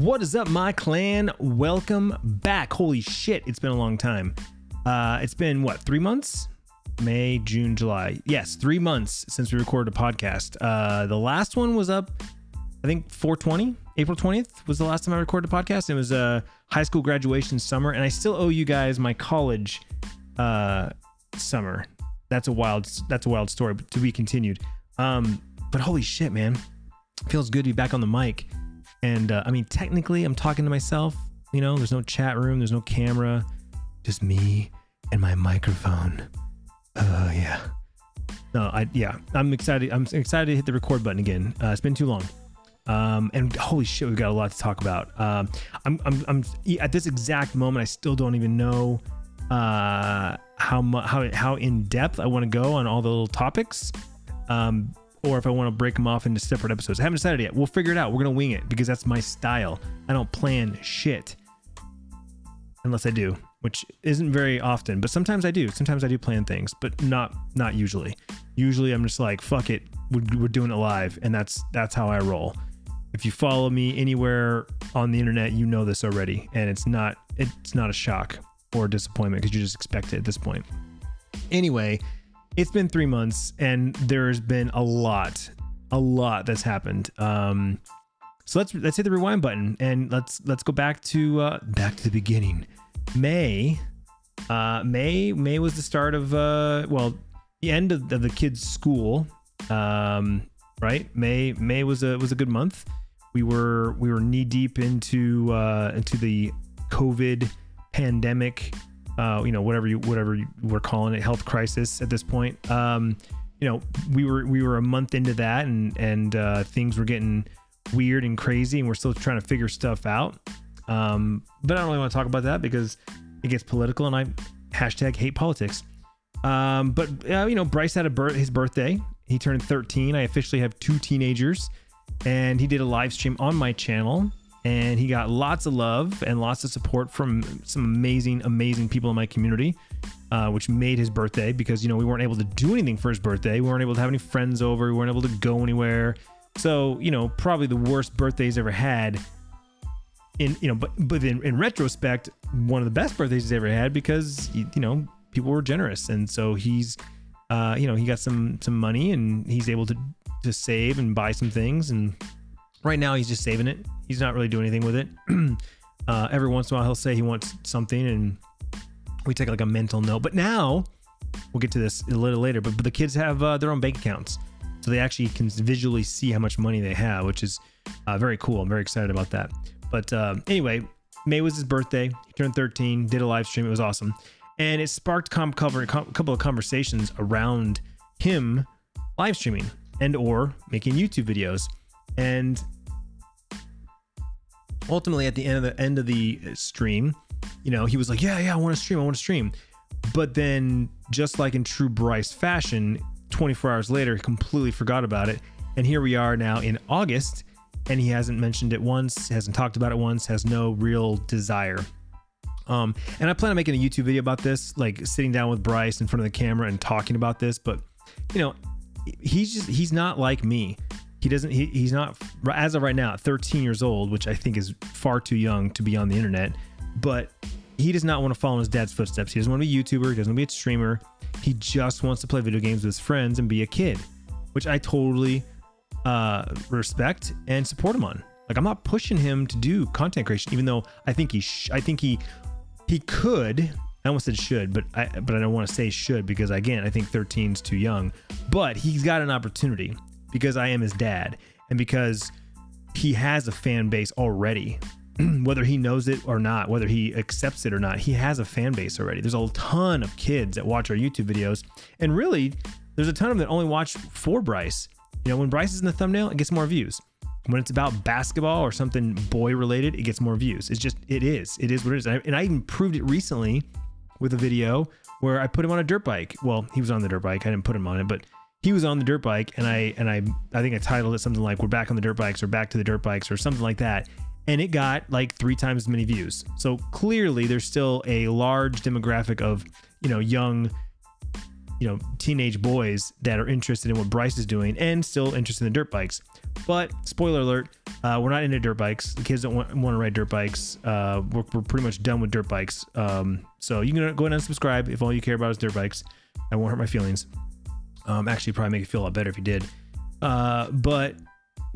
What is up, my clan? Welcome back. Holy shit, it's been a long time. Uh, it's been what, three months? May, June, July. Yes, three months since we recorded a podcast. Uh, the last one was up, I think 420, April 20th was the last time I recorded a podcast. It was a high school graduation summer, and I still owe you guys my college uh, summer. That's a wild. That's a wild story, to be continued. Um, but holy shit, man, feels good to be back on the mic. And uh, I mean, technically, I'm talking to myself. You know, there's no chat room, there's no camera, just me and my microphone. Oh yeah. No, I yeah, I'm excited. I'm excited to hit the record button again. Uh, it's been too long. Um, and holy shit, we've got a lot to talk about. Um, I'm, I'm, I'm at this exact moment. I still don't even know uh, how much how how in depth I want to go on all the little topics, um, or if I want to break them off into separate episodes. I haven't decided yet. We'll figure it out. We're gonna wing it because that's my style. I don't plan shit unless I do, which isn't very often. But sometimes I do. Sometimes I do plan things, but not not usually. Usually I'm just like fuck it. We're, we're doing it live, and that's that's how I roll. If you follow me anywhere on the internet, you know this already, and it's not it's not a shock or disappointment because you just expect it at this point. Anyway, it's been three months and there's been a lot, a lot that's happened. Um, so let's let's hit the rewind button and let's let's go back to uh, back to the beginning. May, uh, May May was the start of uh, well the end of, of the kids' school. Um, right, May May was a was a good month. We were we were knee deep into uh, into the COVID pandemic, uh, you know, whatever you whatever you we're calling it, health crisis at this point. Um, you know, we were we were a month into that, and and uh, things were getting weird and crazy, and we're still trying to figure stuff out. Um, but I don't really want to talk about that because it gets political, and I hashtag hate politics. Um, but uh, you know, Bryce had a birth his birthday. He turned 13. I officially have two teenagers, and he did a live stream on my channel and he got lots of love and lots of support from some amazing, amazing people in my community, uh, which made his birthday because you know we weren't able to do anything for his birthday. We weren't able to have any friends over. We weren't able to go anywhere. So you know, probably the worst birthday he's ever had. In you know, but but in, in retrospect, one of the best birthdays he's ever had because you know people were generous, and so he's uh, you know he got some some money and he's able to to save and buy some things and right now he's just saving it he's not really doing anything with it. uh, every once in a while, he'll say he wants something, and we take like a mental note. But now, we'll get to this a little later. But, but the kids have uh, their own bank accounts, so they actually can visually see how much money they have, which is uh, very cool. I'm very excited about that. But uh, anyway, May was his birthday. He turned 13. Did a live stream. It was awesome, and it sparked com- cover, a couple of conversations around him live streaming and or making YouTube videos. And ultimately at the end of the end of the stream, you know, he was like, "Yeah, yeah, I want to stream. I want to stream." But then, just like in true Bryce fashion, 24 hours later, he completely forgot about it. And here we are now in August, and he hasn't mentioned it once, hasn't talked about it once, has no real desire. Um, and I plan on making a YouTube video about this, like sitting down with Bryce in front of the camera and talking about this. But you know, he's just he's not like me he doesn't he, he's not as of right now 13 years old which i think is far too young to be on the internet but he does not want to follow in his dad's footsteps. He doesn't want to be a youtuber. He doesn't want to be a streamer. He just wants to play video games with his friends and be a kid which i totally uh, respect and support him on. Like i'm not pushing him to do content creation even though i think he sh- i think he he could I almost said should, but I but I don't want to say should because again I think 13 is too young. But he's got an opportunity because I am his dad and because he has a fan base already. whether he knows it or not, whether he accepts it or not, he has a fan base already. There's a ton of kids that watch our YouTube videos, and really, there's a ton of them that only watch for Bryce. You know, when Bryce is in the thumbnail, it gets more views. When it's about basketball or something boy related, it gets more views. It's just, it is. It is what it is. And I even proved it recently with a video where I put him on a dirt bike. Well, he was on the dirt bike. I didn't put him on it, but he was on the dirt bike and I and I I think I titled it something like we're back on the dirt bikes or back to the dirt bikes or something like that and it got like 3 times as many views. So clearly there's still a large demographic of, you know, young you know, teenage boys that are interested in what Bryce is doing and still interested in the dirt bikes. But spoiler alert, uh, we're not into dirt bikes. The kids don't want, want to ride dirt bikes. Uh, we're, we're pretty much done with dirt bikes. Um, so you can go ahead and subscribe if all you care about is dirt bikes. I won't hurt my feelings. Um, actually, probably make you feel a lot better if you did. Uh, but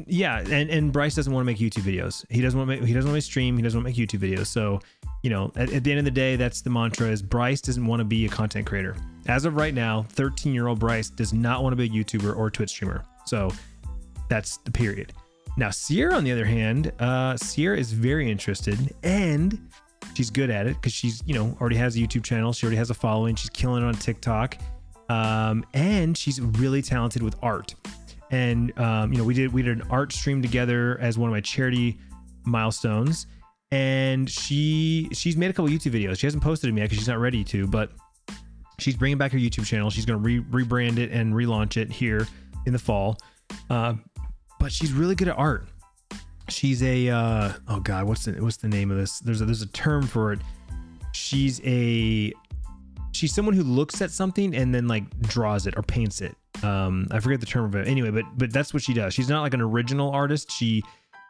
yeah, and, and Bryce doesn't want to make YouTube videos. He doesn't want to make, he doesn't want to stream. He doesn't want to make YouTube videos. So, you know, at, at the end of the day, that's the mantra is Bryce doesn't want to be a content creator. As of right now, 13 year old Bryce does not want to be a YouTuber or Twitch streamer. So that's the period. Now, Sierra, on the other hand, uh, Sierra is very interested and she's good at it because she's, you know, already has a YouTube channel. She already has a following. She's killing it on TikTok. Um, and she's really talented with art. And um, you know we did we did an art stream together as one of my charity milestones. And she she's made a couple youtube videos. She hasn't posted them yet because she's not ready to but she's bringing back her youtube channel. She's going to re- rebrand it and relaunch it here in the fall. Uh, but she's really good at art. She's a uh, oh god what's the what's the name of this? There's a there's a term for it. She's a she's someone who looks at something and then like draws it or paints it um i forget the term of it anyway but but that's what she does she's not like an original artist she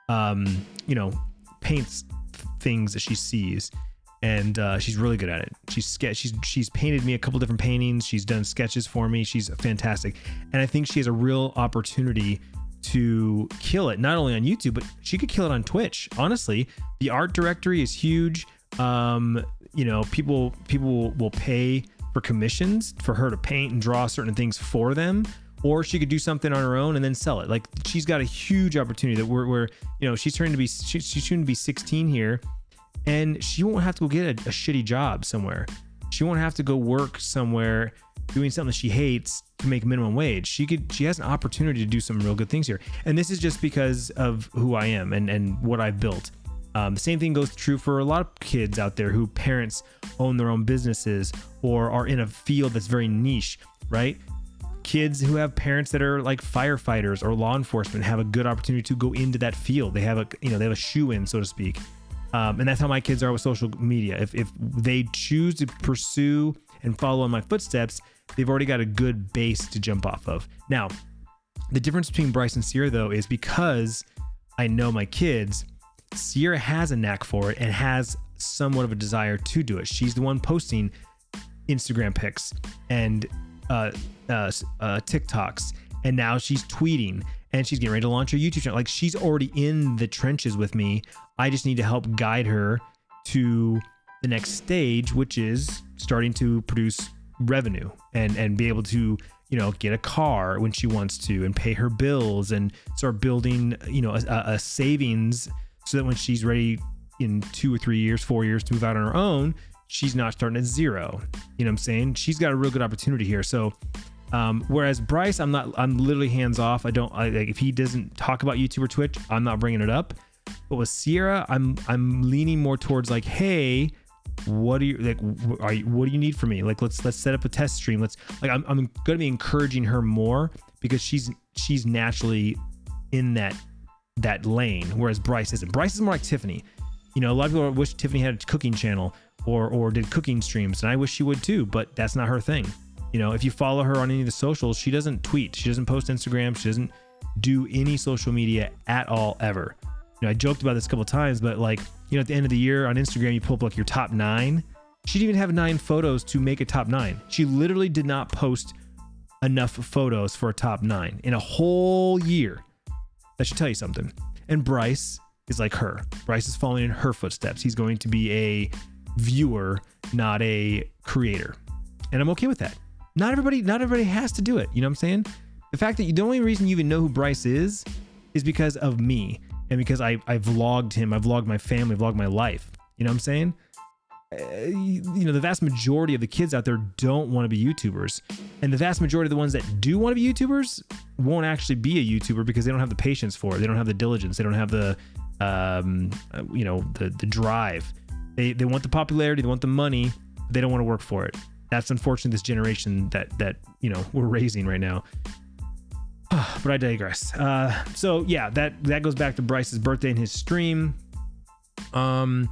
um you know paints things that she sees and uh, she's really good at it. She's sketch. She's she's painted me a couple different paintings. She's done sketches for me. She's fantastic, and I think she has a real opportunity to kill it. Not only on YouTube, but she could kill it on Twitch. Honestly, the art directory is huge. Um, you know, people people will pay for commissions for her to paint and draw certain things for them or she could do something on her own and then sell it. Like she's got a huge opportunity that we're, we're you know she's turning to be she, she's soon to be 16 here and she won't have to go get a, a shitty job somewhere. She won't have to go work somewhere doing something that she hates to make minimum wage. She could she has an opportunity to do some real good things here. And this is just because of who i am and and what i've built um, the same thing goes true for a lot of kids out there who parents own their own businesses or are in a field that's very niche, right? Kids who have parents that are like firefighters or law enforcement have a good opportunity to go into that field. They have a you know they have a shoe in, so to speak. Um, and that's how my kids are with social media. If, if they choose to pursue and follow in my footsteps, they've already got a good base to jump off of. Now, the difference between Bryce and Sierra, though, is because I know my kids, Sierra has a knack for it and has somewhat of a desire to do it. She's the one posting Instagram pics and uh, uh, uh, TikToks, and now she's tweeting and she's getting ready to launch her YouTube channel. Like she's already in the trenches with me. I just need to help guide her to the next stage, which is starting to produce revenue and and be able to you know get a car when she wants to and pay her bills and start building you know a, a savings so that when she's ready in two or three years, four years to move out on her own, she's not starting at zero. You know what I'm saying? She's got a real good opportunity here. So, um, whereas Bryce, I'm not, I'm literally hands off. I don't, I, like, if he doesn't talk about YouTube or Twitch, I'm not bringing it up. But with Sierra, I'm, I'm leaning more towards like, hey, what do you like? Are you, what do you need from me? Like, let's let's set up a test stream. Let's like, I'm I'm to be encouraging her more because she's she's naturally in that that lane, whereas Bryce isn't. Bryce is more like Tiffany. You know, a lot of people wish Tiffany had a cooking channel or or did cooking streams, and I wish she would too, but that's not her thing. You know, if you follow her on any of the socials, she doesn't tweet, she doesn't post Instagram, she doesn't do any social media at all ever. You know, I joked about this a couple times, but like, you know, at the end of the year on Instagram, you pull up like your top nine. She didn't even have nine photos to make a top nine. She literally did not post enough photos for a top nine in a whole year. That should tell you something. And Bryce is like her. Bryce is following in her footsteps. He's going to be a viewer, not a creator. And I'm okay with that. Not everybody, not everybody has to do it. You know what I'm saying? The fact that you, the only reason you even know who Bryce is is because of me and because I, I vlogged him, I vlogged my family, vlogged my life. You know what I'm saying? Uh, you, know, the vast majority of the kids out there don't want to be YouTubers. And the vast majority of the ones that do want to be YouTubers won't actually be a YouTuber because they don't have the patience for it. They don't have the diligence. They don't have the, um, uh, you know, the, the drive. They, they want the popularity, they want the money, they don't want to work for it. That's unfortunately this generation that, that, you know, we're raising right now. but I digress. Uh, so yeah, that, that goes back to Bryce's birthday and his stream. Um,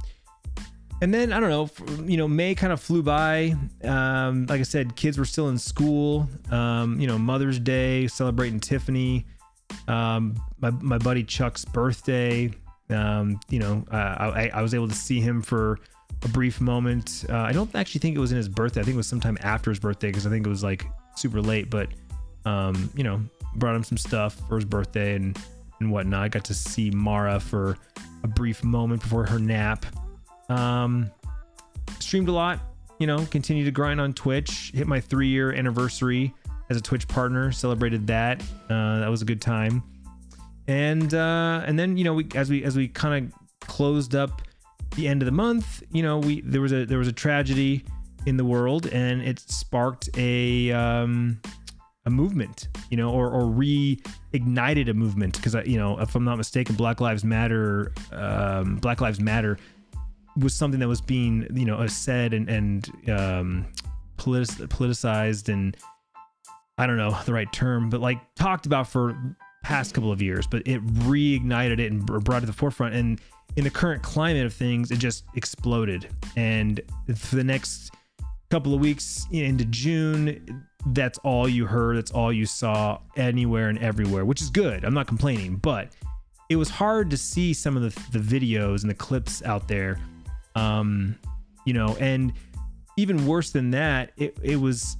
and then I don't know, you know, May kind of flew by. Um, like I said, kids were still in school. Um, you know, Mother's Day, celebrating Tiffany. Um, my my buddy Chuck's birthday. Um, you know, uh, I, I was able to see him for a brief moment. Uh, I don't actually think it was in his birthday. I think it was sometime after his birthday because I think it was like super late. But um, you know, brought him some stuff for his birthday and and whatnot. I got to see Mara for a brief moment before her nap. Um, streamed a lot, you know, continued to grind on Twitch. Hit my three year anniversary as a Twitch partner. Celebrated that. Uh, that was a good time. And uh, and then you know we as we as we kind of closed up the end of the month, you know we there was a there was a tragedy in the world and it sparked a um, a movement, you know, or, or reignited a movement because I you know if I'm not mistaken, Black Lives Matter, um, Black Lives Matter was something that was being you know said and and um, politic- politicized and I don't know the right term, but like talked about for past couple of years, but it reignited it and brought it to the forefront. And in the current climate of things, it just exploded. And for the next couple of weeks into June, that's all you heard, that's all you saw anywhere and everywhere, which is good. I'm not complaining, but it was hard to see some of the, the videos and the clips out there um, you know, and even worse than that, it, it was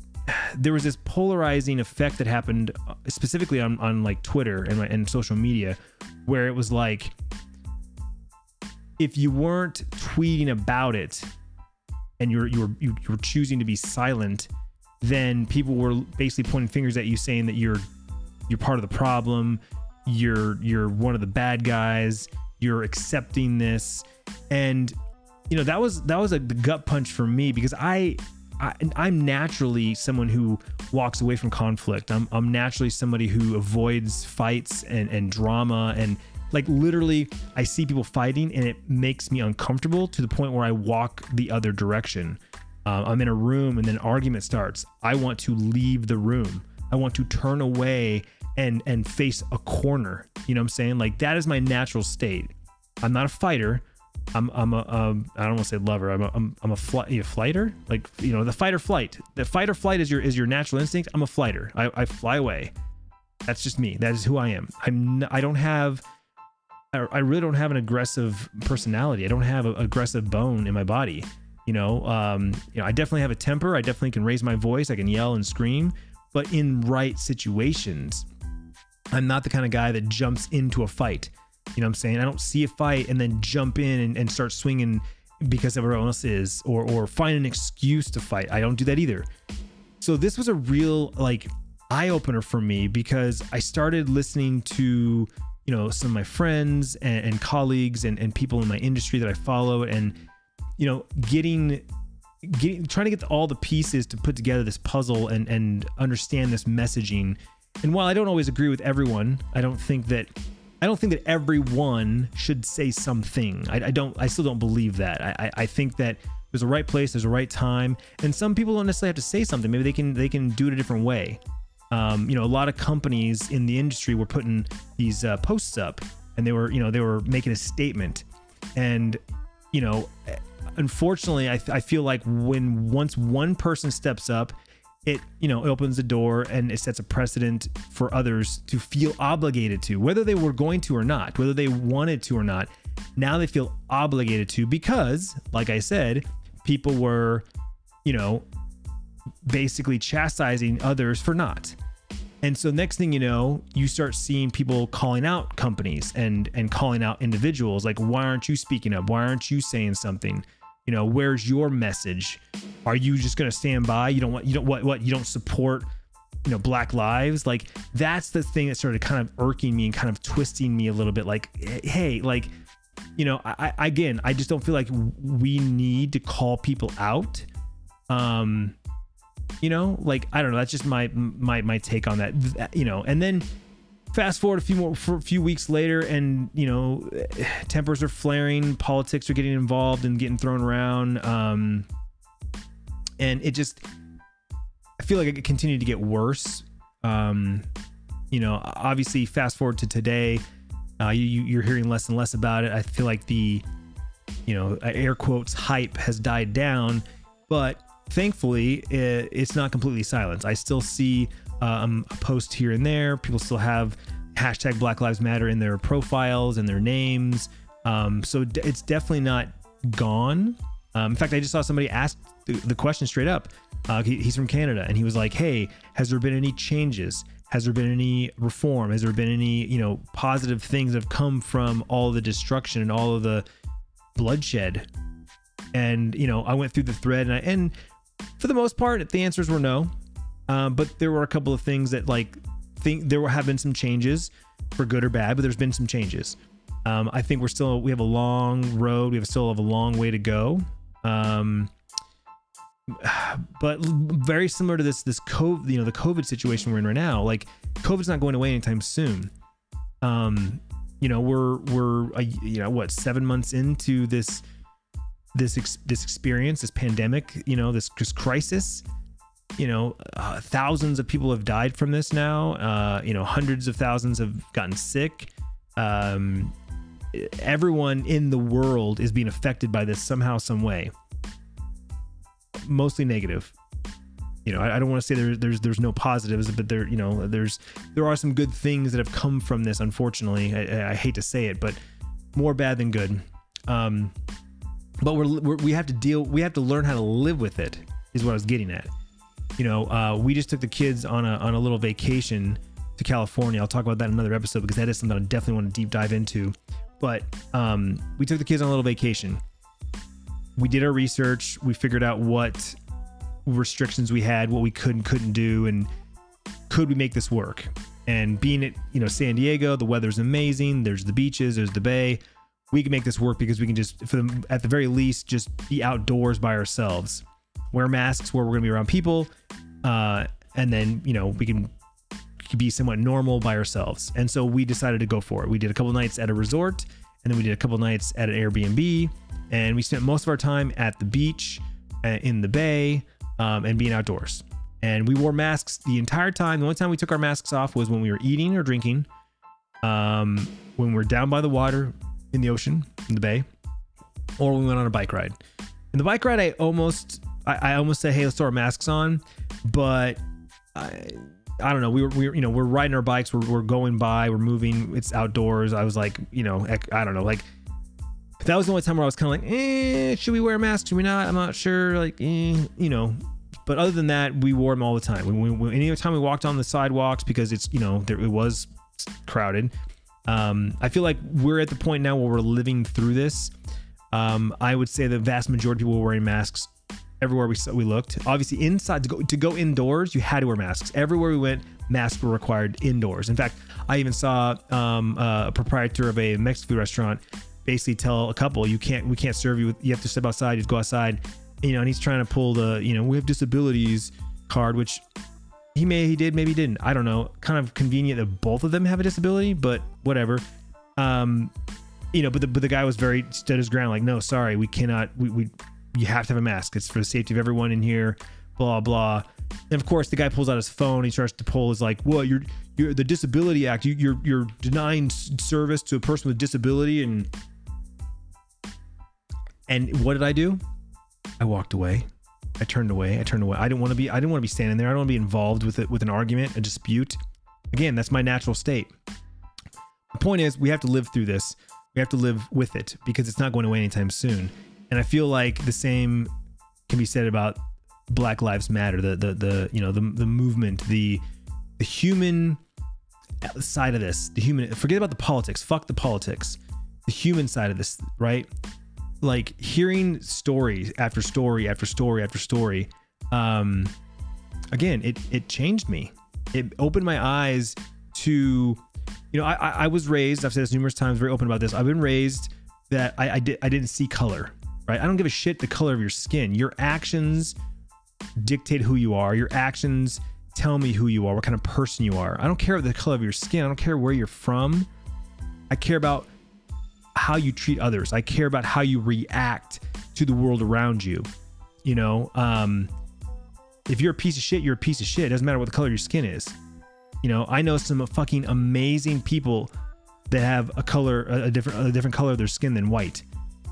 there was this polarizing effect that happened uh, specifically on, on like Twitter and, and social media, where it was like if you weren't tweeting about it and you're you were you were choosing to be silent, then people were basically pointing fingers at you saying that you're you're part of the problem, you're you're one of the bad guys, you're accepting this, and you know that was that was a gut punch for me because I, I am naturally someone who walks away from conflict. I'm I'm naturally somebody who avoids fights and and drama and like literally I see people fighting and it makes me uncomfortable to the point where I walk the other direction. Uh, I'm in a room and then argument starts. I want to leave the room. I want to turn away and and face a corner. You know what I'm saying? Like that is my natural state. I'm not a fighter. I'm I'm a um, I don't want to say lover. I'm a I'm, I'm a, fly, a flighter. Like you know the fight or flight. The fight or flight is your is your natural instinct. I'm a flighter. I, I fly away. That's just me. That is who I am. I'm I don't have I really don't have an aggressive personality. I don't have an aggressive bone in my body. You know, um, you know, I definitely have a temper. I definitely can raise my voice. I can yell and scream, but in right situations, I'm not the kind of guy that jumps into a fight. You know what I'm saying? I don't see a fight and then jump in and, and start swinging because everyone else is or or find an excuse to fight. I don't do that either. So this was a real like eye opener for me because I started listening to you know some of my friends and, and colleagues and, and people in my industry that I follow and you know getting getting trying to get all the pieces to put together this puzzle and and understand this messaging. And while I don't always agree with everyone, I don't think that I don't think that everyone should say something. I, I don't. I still don't believe that. I, I think that there's a right place, there's a right time, and some people don't necessarily have to say something. Maybe they can they can do it a different way. Um, you know, a lot of companies in the industry were putting these uh, posts up, and they were you know they were making a statement, and you know, unfortunately, I, I feel like when once one person steps up it you know opens the door and it sets a precedent for others to feel obligated to whether they were going to or not whether they wanted to or not. Now they feel obligated to because like i said people were you know basically chastising others for not. And so next thing you know you start seeing people calling out companies and and calling out individuals like why aren't you speaking up? Why aren't you saying something you know where's your message? Are you just going to stand by? You don't want you don't what what you don't support you know black lives? Like that's the thing that started kind of irking me and kind of twisting me a little bit like hey like you know I, I again i just don't feel like we need to call people out. Um you know like i don't know that's just my my my take on that you know and then fast forward a few more for a few weeks later and you know tempers are flaring politics are getting involved and getting thrown around um, and it just i feel like it continued to get worse um, you know obviously fast forward to today uh, you, you're hearing less and less about it i feel like the you know, air quotes hype has died down, but thankfully it, it's not completely silenced. I still see um, a post here and there. People still have hashtag Black Lives Matter in their profiles and their names. Um, so d- it's definitely not gone. Um, in fact, I just saw somebody ask the, the question straight up. Uh, he, he's from Canada, and he was like, "Hey, has there been any changes? Has there been any reform? Has there been any you know positive things that have come from all the destruction and all of the bloodshed?" And you know, I went through the thread, and, I, and for the most part, the answers were no. Um, but there were a couple of things that like think there have been some changes for good or bad, but there's been some changes. Um, I think we're still we have a long road. We have still have a long way to go. Um, but very similar to this this COVID, you know, the COVID situation we're in right now. Like COVID's not going away anytime soon. Um, you know, we're we're a, you know what seven months into this this ex- this experience, this pandemic. You know, this this crisis. You know, uh, thousands of people have died from this now. Uh, you know, hundreds of thousands have gotten sick. Um, everyone in the world is being affected by this somehow, some way. Mostly negative. You know, I, I don't want to say there, there's there's no positives, but there you know there's there are some good things that have come from this. Unfortunately, I, I hate to say it, but more bad than good. Um, but we're, we're we have to deal. We have to learn how to live with it. Is what I was getting at. You know, uh, we just took the kids on a on a little vacation to California. I'll talk about that in another episode because that is something I definitely want to deep dive into. But um, we took the kids on a little vacation. We did our research. We figured out what restrictions we had, what we could and couldn't do, and could we make this work? And being at you know San Diego, the weather's amazing. There's the beaches, there's the bay. We can make this work because we can just, for the, at the very least, just be outdoors by ourselves. Wear masks where we're going to be around people, uh, and then you know we can be somewhat normal by ourselves. And so we decided to go for it. We did a couple nights at a resort, and then we did a couple nights at an Airbnb, and we spent most of our time at the beach, uh, in the bay, um, and being outdoors. And we wore masks the entire time. The only time we took our masks off was when we were eating or drinking, um, when we're down by the water in the ocean, in the bay, or when we went on a bike ride. In the bike ride, I almost, I, I almost said, "Hey, let's throw our masks on," but I, I don't know. We were, we were, you know, we're riding our bikes. We're, we're going by. We're moving. It's outdoors. I was like, you know, I don't know. Like that was the only time where I was kind of like, eh, should we wear a mask? Should we not? I'm not sure. Like, eh, you know. But other than that, we wore them all the time. We, we, any time we walked on the sidewalks because it's, you know, there, it was crowded. Um, I feel like we're at the point now where we're living through this. Um, I would say the vast majority of people were wearing masks everywhere we we looked. Obviously, inside to go to go indoors, you had to wear masks. Everywhere we went, masks were required indoors. In fact, I even saw um, a proprietor of a Mexican food restaurant basically tell a couple, "You can't, we can't serve you. With, you have to step outside. You have to go outside." You know, and he's trying to pull the, you know, we have disabilities card, which he may, he did, maybe he didn't. I don't know. Kind of convenient that both of them have a disability, but whatever. Um, you know, but the but the guy was very stood his ground, like, no, sorry, we cannot. We we you have to have a mask. It's for the safety of everyone in here. Blah blah. And of course, the guy pulls out his phone. He starts to pull. Is like, well, you're you're the Disability Act. You, you're you're denying service to a person with disability. And and what did I do? I walked away. I turned away. I turned away. I didn't want to be. I didn't want to be standing there. I don't want to be involved with it with an argument, a dispute. Again, that's my natural state. The point is, we have to live through this. We have to live with it because it's not going away anytime soon. And I feel like the same can be said about Black Lives Matter, the the the you know the the movement, the the human side of this, the human forget about the politics, fuck the politics. The human side of this, right? Like hearing story after story after story after story. Um again, it it changed me. It opened my eyes to you know, I I was raised, I've said this numerous times, very open about this. I've been raised that I, I did I didn't see color right? I don't give a shit the color of your skin. Your actions dictate who you are. Your actions tell me who you are, what kind of person you are. I don't care about the color of your skin. I don't care where you're from. I care about how you treat others. I care about how you react to the world around you. You know, um, if you're a piece of shit, you're a piece of shit. It doesn't matter what the color of your skin is. You know, I know some fucking amazing people that have a color, a different, a different color of their skin than white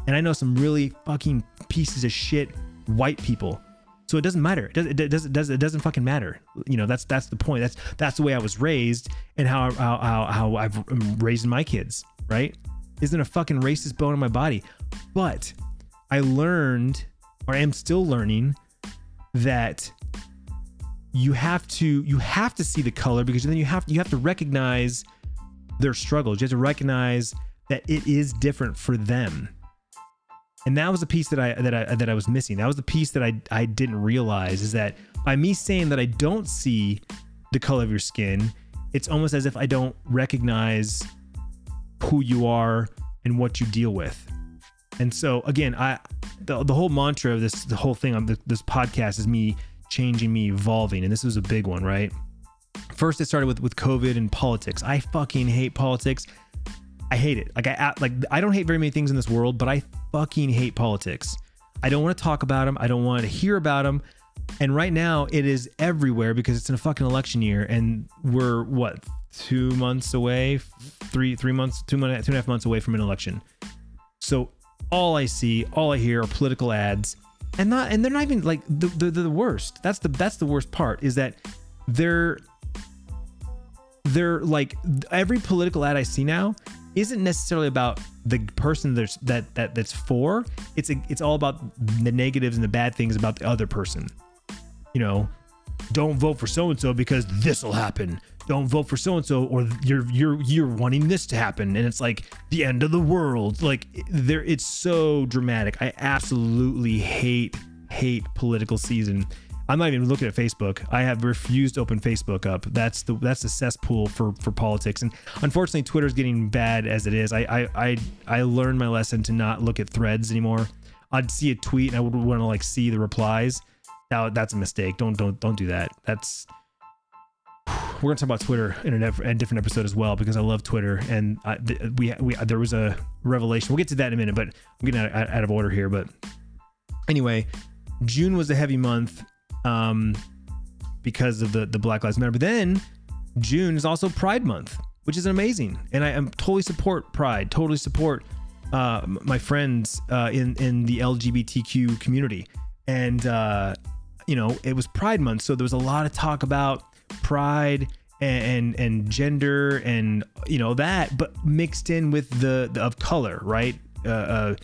and I know some really fucking pieces of shit white people. So it doesn't matter. It doesn't. It doesn't. It doesn't, it doesn't fucking matter. You know. That's that's the point. That's that's the way I was raised and how how how, how I've raised my kids. Right? Isn't a fucking racist bone in my body, but I learned, or I am still learning, that you have to you have to see the color because then you have you have to recognize their struggles. You have to recognize that it is different for them and that was the piece that I that I that I was missing. That was the piece that I I didn't realize is that by me saying that I don't see the color of your skin, it's almost as if I don't recognize who you are and what you deal with. And so again, I the, the whole mantra of this the whole thing on the, this podcast is me changing, me evolving, and this was a big one, right? First, it started with with COVID and politics. I fucking hate politics. I hate it. Like I like I don't hate very many things in this world, but I fucking hate politics. I don't want to talk about them. I don't want to hear about them. And right now it is everywhere because it's in a fucking election year and we're what two months away, three three months, two months, two and a half months away from an election. So all I see, all I hear are political ads, and not and they're not even like the the, the worst. That's the that's the worst part is that they're they're like every political ad I see now isn't necessarily about the person that that that's for. It's a, it's all about the negatives and the bad things about the other person. You know, don't vote for so and so because this will happen. Don't vote for so and so or you're you're you're wanting this to happen and it's like the end of the world. Like there it's so dramatic. I absolutely hate hate political season I'm not even looking at Facebook. I have refused to open Facebook up. That's the that's the cesspool for for politics. And unfortunately, Twitter's getting bad as it is. I I I, I learned my lesson to not look at threads anymore. I'd see a tweet and I would want to like see the replies. Now that's a mistake. Don't don't don't do that. That's we're gonna talk about Twitter in a, different episode as well because I love Twitter and I, th- we we there was a revelation. We'll get to that in a minute, but I'm getting out, out of order here. But anyway, June was a heavy month um, because of the the Black Lives Matter. But then June is also Pride Month, which is amazing, and I am totally support Pride. Totally support uh, my friends uh, in in the LGBTQ community, and uh, you know it was Pride Month, so there was a lot of talk about Pride and, and gender and you know that, but mixed in with the, the of color, right? Uh, uh,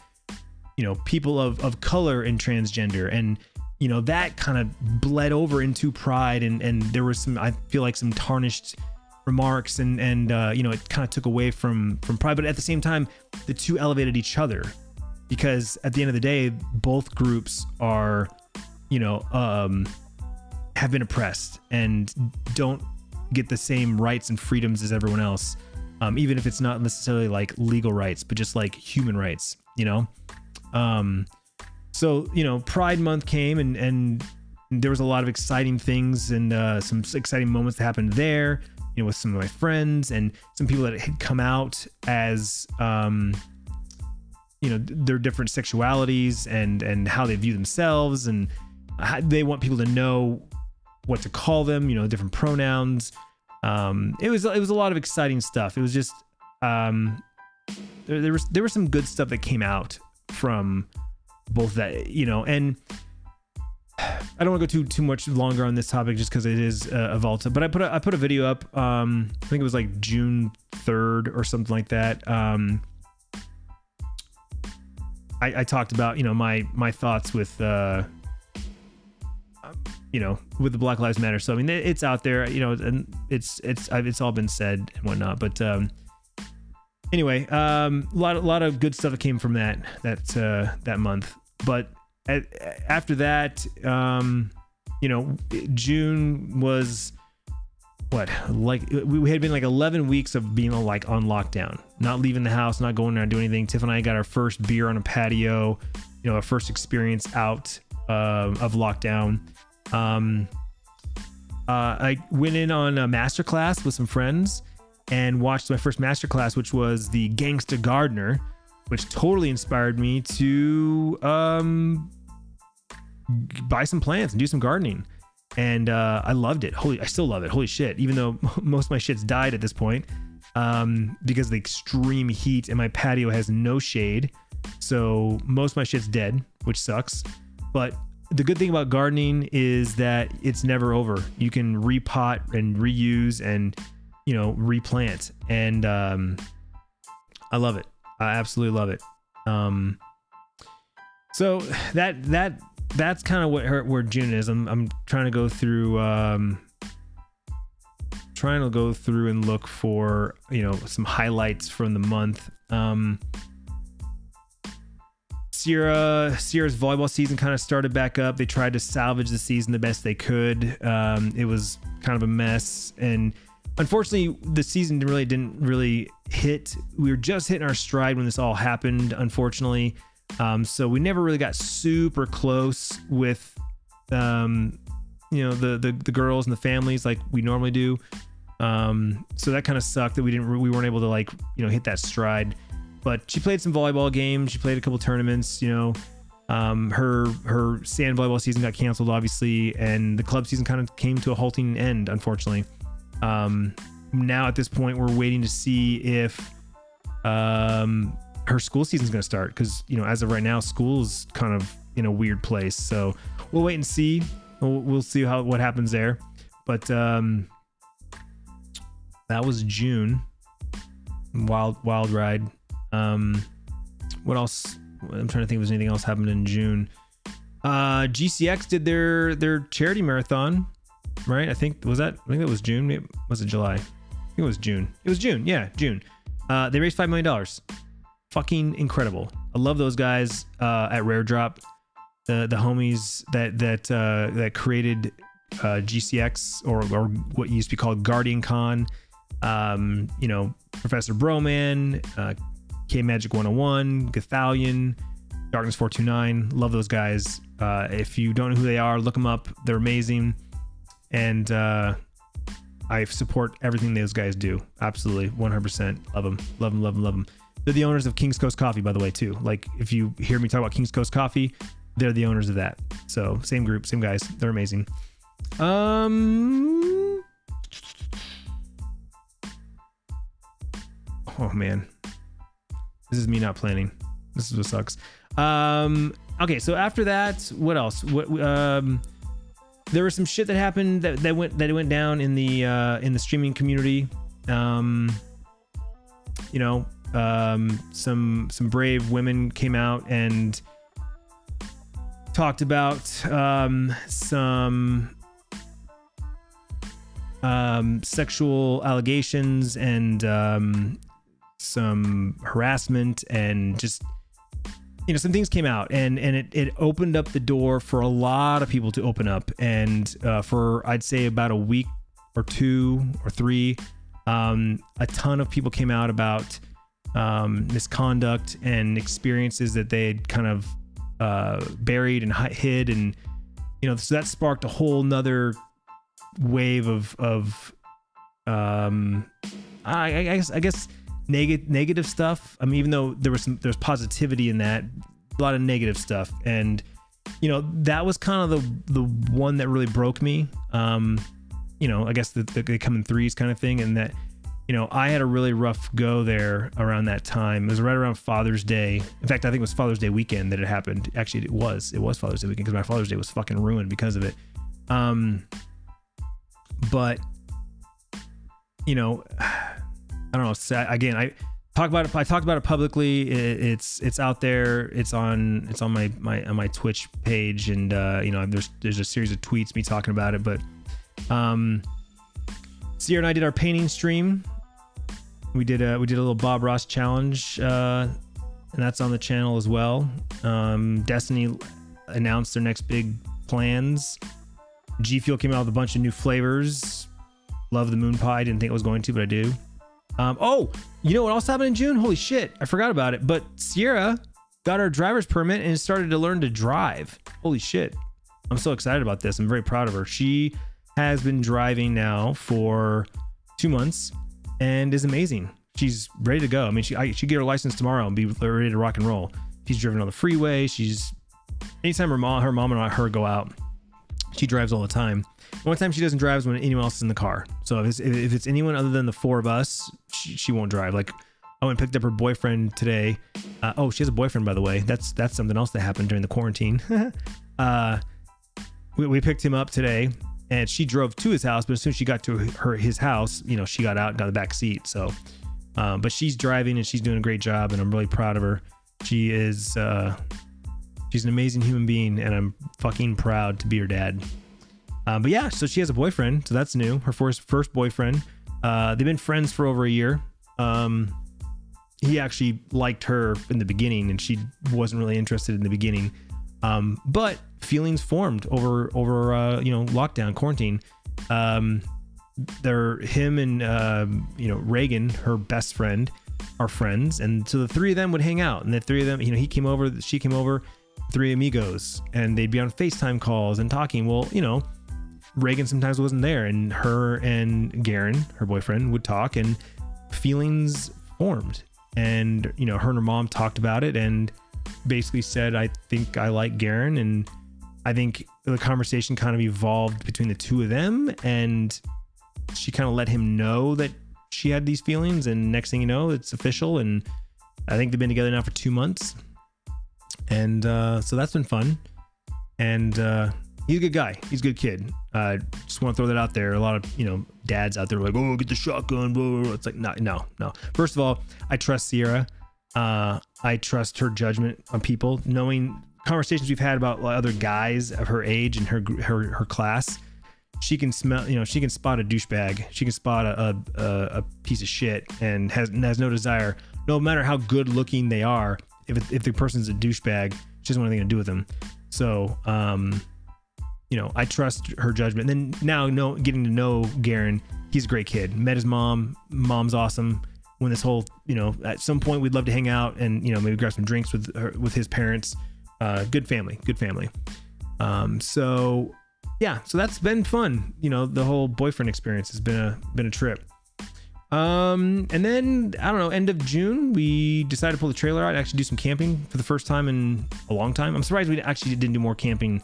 you know, people of of color and transgender and you know that kind of bled over into pride and and there was some i feel like some tarnished remarks and and uh, you know it kind of took away from from pride but at the same time the two elevated each other because at the end of the day both groups are you know um have been oppressed and don't get the same rights and freedoms as everyone else um, even if it's not necessarily like legal rights but just like human rights you know? Um so you know pride month came and and there was a lot of exciting things and uh, some exciting moments that happened there you know with some of my friends and some people that had come out as um you know their different sexualities and and how they view themselves and they want people to know what to call them you know different pronouns. Um it was it was a lot of exciting stuff. It was just um there, there was there was some good stuff that came out from both that you know and I don't want to go too too much longer on this topic just because it is uh, a Volta, but I put a, I put a video up. Um, I think it was like June third or something like that. Um, I, I talked about you know my my thoughts with uh, you know with the Black Lives Matter. So I mean it's out there, you know, and it's it's it's all been said and whatnot. But um, anyway, um, a lot a lot of good stuff that came from that that uh, that month but at, after that, um, you know, June was what like we had been like 11 weeks of being like on lockdown, not leaving the house, not going around doing anything. Tiff and I got our first beer on a patio, you know, our first experience out uh, of lockdown. Um, uh, I went in on a master class with some friends and watched my first master class, which was the Gangsta Gardener which totally inspired me to um, buy some plants and do some gardening. And uh, I loved it. Holy, I still love it. Holy shit! Even though most of my shit's died at this point um, because of the extreme heat and my patio has no shade. So most of my shit's dead, which sucks. But the good thing about gardening is that it's never over. You can repot and reuse and you know replant, and um, I love it. I absolutely love it. Um, so that that that's kind of what her, where June is. I'm I'm trying to go through um, trying to go through and look for you know some highlights from the month. Um, Sierra Sierra's volleyball season kind of started back up. They tried to salvage the season the best they could. Um, it was kind of a mess, and unfortunately, the season really didn't really hit. We were just hitting our stride when this all happened. Unfortunately, um, so we never really got super close with, um, you know, the, the the girls and the families like we normally do. Um, so that kind of sucked that we didn't we weren't able to like you know hit that stride but she played some volleyball games. She played a couple tournaments. You know, um, her her sand volleyball season got canceled, obviously, and the club season kind of came to a halting end, unfortunately. Um, now at this point, we're waiting to see if um, her school season is going to start because you know as of right now, school is kind of in a weird place. So we'll wait and see. We'll, we'll see how what happens there. But um, that was June. Wild wild ride. Um, what else? I'm trying to think if there's anything else happened in June. Uh, GCX did their their charity marathon, right? I think was that. I think that was June. Was it July? It was June. It was June. Yeah, June. Uh, they raised five million dollars. Fucking incredible. I love those guys uh, at Rare Drop. The the homies that that uh, that created uh, GCX or or what used to be called Guardian Con. Um, you know, Professor Broman, uh, K Magic 101, Gothalion, Darkness 429. Love those guys. Uh, if you don't know who they are, look them up. They're amazing. And uh, I support everything those guys do. Absolutely. 100%. Love them. Love them, love them, love them. They're the owners of King's Coast Coffee, by the way, too. Like, if you hear me talk about King's Coast Coffee, they're the owners of that. So, same group, same guys. They're amazing. Um. Oh, man. This is me not planning. This is what sucks. Um, okay, so after that, what else? What um, there was some shit that happened that, that went that went down in the uh, in the streaming community. Um, you know, um, some some brave women came out and talked about um, some um, sexual allegations and um, some harassment and just you know some things came out and and it, it opened up the door for a lot of people to open up. And uh, for i'd say about a week or two or three um, a ton of people came out about um, misconduct and experiences that they had kind of uh, buried and hid. And you know so that sparked a whole nother wave of of um I, I guess I guess negative negative stuff. I mean, even though there was some there's positivity in that, a lot of negative stuff, and you know that was kind of the the one that really broke me. Um, you know, I guess the, the, they come in threes kind of thing, and that you know I had a really rough go there around that time. It was right around Father's Day. In fact, I think it was Father's Day weekend that it happened. Actually, it was it was Father's Day weekend because my Father's Day was fucking ruined because of it. Um, but you know. I don't know. Again, I talk about it. I talked about it publicly. It, it's it's out there. It's on it's on my my on my Twitch page, and uh, you know, there's there's a series of tweets me talking about it. But um, Sierra and I did our painting stream. We did a we did a little Bob Ross challenge, uh, and that's on the channel as well. Um, Destiny announced their next big plans. G Fuel came out with a bunch of new flavors. Love the moon pie. Didn't think I was going to, but I do. Um, oh, you know what else happened in June? Holy shit, I forgot about it. But Sierra got her driver's permit and started to learn to drive. Holy shit. I'm so excited about this. I'm very proud of her. She has been driving now for two months and is amazing. She's ready to go. I mean, she I, she get her license tomorrow and be ready to rock and roll. She's driven on the freeway. She's anytime her mom, her mom and I, her go out, she drives all the time. One time she doesn't drive is when anyone else is in the car. So if it's, if it's anyone other than the four of us, she, she won't drive. Like I went and picked up her boyfriend today. Uh, oh, she has a boyfriend, by the way. That's that's something else that happened during the quarantine. uh, we, we picked him up today, and she drove to his house. But as soon as she got to her his house, you know, she got out and got the back seat. So, um, but she's driving and she's doing a great job, and I'm really proud of her. She is uh, she's an amazing human being, and I'm fucking proud to be her dad. Um, but yeah, so she has a boyfriend, so that's new. Her first first boyfriend. Uh, they've been friends for over a year. Um, he actually liked her in the beginning and she wasn't really interested in the beginning um, but feelings formed over over uh, you know lockdown quarantine um, they're him and uh, you know reagan her best friend are friends and so the three of them would hang out and the three of them you know he came over she came over three amigos and they'd be on facetime calls and talking well you know reagan sometimes wasn't there and her and garen her boyfriend would talk and feelings formed. And you know her and her mom talked about it and basically said i think i like garen. And i think the conversation kind of evolved between the two of them and she kind of let him know that she had these feelings and next thing you know it's official and i think they've been together now for two months. And uh, so that's been fun. And uh, he's a good guy. He's a good kid. Uh, just want to throw that out there. A lot of you know dads out there like oh get the shotgun blah, blah, blah. it's like no no no. First of all i trust sierra. Uh, i trust her judgment on people. Knowing conversations we've had about other guys of her age and her her her class she can smell you know she can spot a douchebag. She can spot a, a, a piece of shit and has has no desire no matter how good looking they are if, if the person's a douchebag she doesn't want anything to do with them. So um you know, I trust her judgment. And then now, know getting to know Garen, he's a great kid. Met his mom. Mom's awesome. When this whole, you know, at some point we'd love to hang out and you know maybe grab some drinks with her, with his parents. Uh, good family, good family. Um, so yeah, so that's been fun. You know, the whole boyfriend experience has been a been a trip. Um, and then I don't know, end of June, we decided to pull the trailer out, actually do some camping for the first time in a long time. I'm surprised we actually didn't do more camping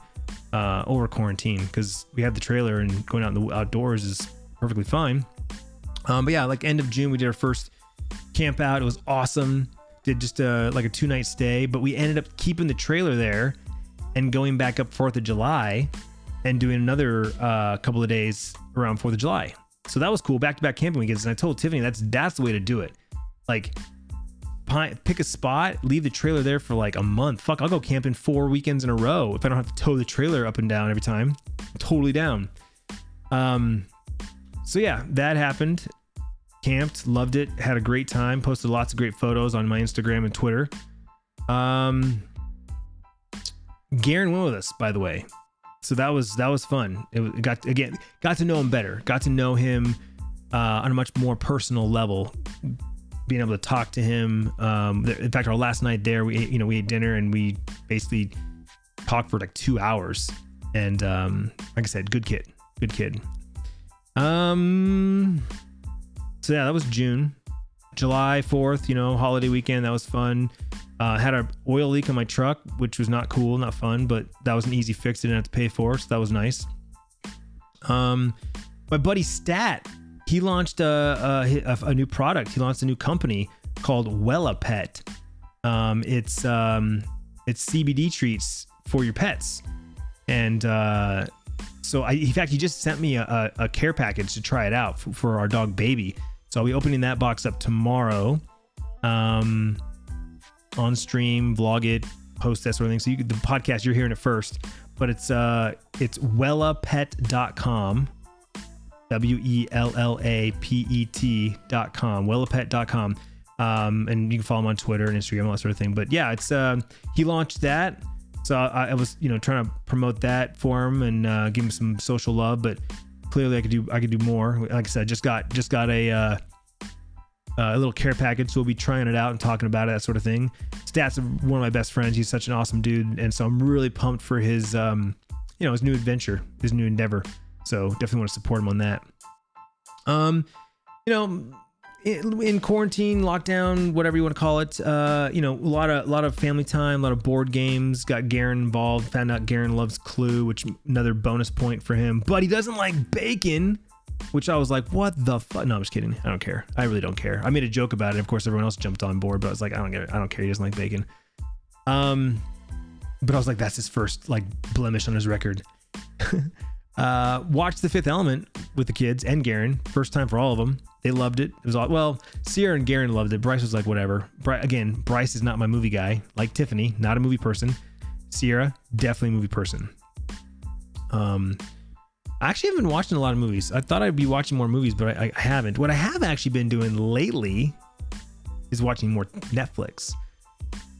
uh, over quarantine because we had the trailer and going out in the outdoors is perfectly fine. Um, but yeah, like end of June, we did our first camp out. It was awesome. Did just a, like a two night stay, but we ended up keeping the trailer there and going back up Fourth of July and doing another uh, couple of days around Fourth of July. So that was cool. Back to back camping weekends. And I told Tiffany that's that's the way to do it. Like pick a spot, leave the trailer there for like a month. Fuck, I'll go camping four weekends in a row if I don't have to tow the trailer up and down every time. I'm totally down. Um, so yeah, that happened. Camped, loved it, had a great time. Posted lots of great photos on my Instagram and Twitter. Um, Garen went with us, by the way. So that was that was fun. It got again got to know him better. Got to know him uh, on a much more personal level being able to talk to him. Um, in fact, our last night there, we ate, you know we ate dinner and we basically talked for like two hours. And um, like I said, good kid, good kid. Um, so yeah, that was June, July fourth. You know, holiday weekend. That was fun. Uh, had an oil leak on my truck, which was not cool, not fun, but that was an easy fix. I Didn't have to pay for, so that was nice. Um, my buddy Stat he launched a, a, a, new product. He launched a new company called Wella Pet. Um, it's um, it's CBD treats for your pets, and uh, so I, in fact, he just sent me a, a, care package to try it out for, for, our dog Baby. So I'll be opening that box up tomorrow, um, on stream, vlog it, post that sort of thing. So you, the podcast, you're hearing it first, but it's uh, it's wellapet.com W E L L A P E T dot com, wellapet dot com. Um, and you can follow him on Twitter and Instagram, all that sort of thing. But yeah, it's uh, he launched that. So I, I, was, you know, trying to promote that for him and uh, give him some social love. But clearly, I could do I could do more. Like I said, just got just got a uh, a little care package. So we'll be trying it out and talking about it, that sort of thing. Stats of one of my best friends. He's such an awesome dude, and so I'm really pumped for his, um, you know, his new adventure, his new endeavor. So definitely want to support him on that. Um, you know, in, in quarantine, lockdown, whatever you want to call it, uh, you know, a lot of a lot of family time, a lot of board games. Got Garen involved. Found out Garen loves Clue, which another bonus point for him. But he doesn't like bacon. which I was like, what the fuck? No, I'm just kidding. I don't care. I really don't care. I made a joke about it. Of course, everyone else jumped on board, but I was like, I don't it. I don't care. He doesn't like bacon. Um, but I was like, that's his first like blemish on his record. uh, watched The Fifth Element with the kids and Garen. First time for all of them. They loved it. It was all well. Sierra and Garen loved it. Bryce was like, whatever. Again, Bryce is not my movie guy. Like Tiffany, not a movie person. Sierra, definitely a movie person. Um, I actually haven't been watching a lot of movies. I thought I'd be watching more movies, but I, I haven't. What I have actually been doing lately is watching more Netflix.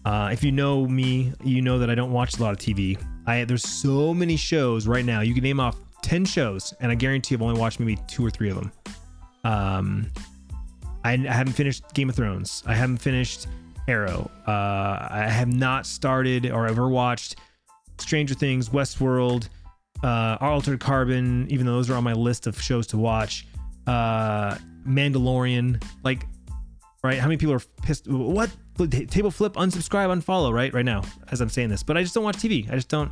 Uh, if you know me, you know that I don't watch a lot of TV. I there's so many shows right now. You can name off ten shows, and I guarantee I've only watched maybe two or three of them. Um, I, I haven't finished Game of Thrones. I haven't finished Arrow. Uh, I have not started or ever watched Stranger Things, Westworld, uh, Altered Carbon. Even though those are on my list of shows to watch. Uh, Mandalorian. Like, right? How many people are pissed? What? Table flip, unsubscribe, unfollow. Right, right now, as I'm saying this. But I just don't watch TV. I just don't.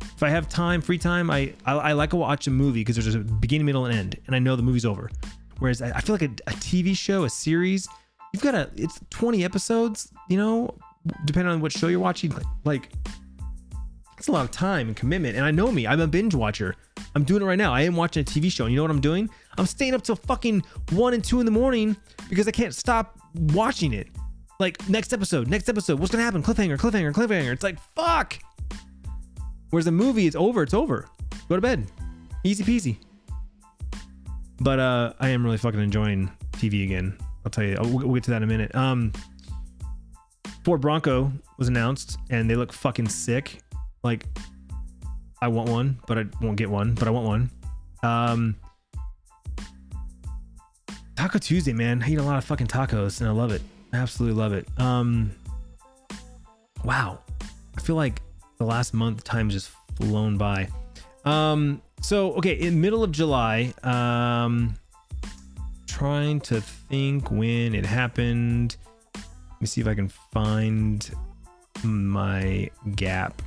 If I have time, free time, I I, I like to watch a movie because there's a beginning, middle, and end, and I know the movie's over. Whereas I, I feel like a, a TV show, a series, you've got a it's 20 episodes. You know, depending on what show you're watching, like, it's a lot of time and commitment. And I know me, I'm a binge watcher. I'm doing it right now. I am watching a TV show. And you know what I'm doing? I'm staying up till fucking one and two in the morning because I can't stop watching it. Like next episode, next episode, what's gonna happen? Cliffhanger, cliffhanger, cliffhanger. It's like fuck. Whereas the movie, it's over, it's over. Go to bed. Easy peasy. But uh I am really fucking enjoying TV again. I'll tell you. We'll, we'll get to that in a minute. Um Ford Bronco was announced and they look fucking sick. Like I want one, but I won't get one, but I want one. Um Taco Tuesday, man. I eat a lot of fucking tacos and I love it. I absolutely love it. Um wow. I feel like the last month time just flown by. Um so okay, in middle of July, um trying to think when it happened. Let me see if I can find my gap.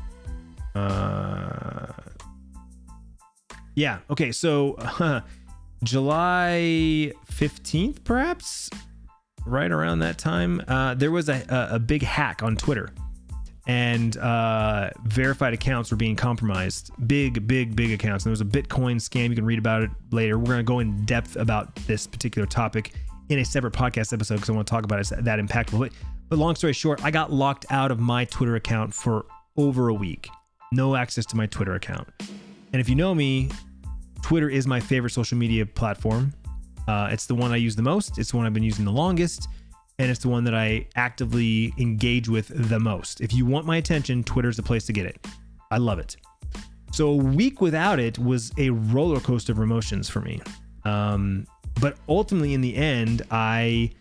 Uh yeah, okay, so uh, July 15th, perhaps, right around that time, uh, there was a, a, a big hack on Twitter and uh, verified accounts were being compromised. Big, big, big accounts. And there was a Bitcoin scam. You can read about it later. We're going to go in depth about this particular topic in a separate podcast episode because I want to talk about it. It's that impactful. But, but long story short, I got locked out of my Twitter account for over a week. No access to my Twitter account. And if you know me, Twitter is my favorite social media platform. Uh, it's the one I use the most. It's the one I've been using the longest. And it's the one that I actively engage with the most. If you want my attention, Twitter's the place to get it. I love it. So a week without it was a roller coaster of emotions for me. Um, but ultimately, in the end, I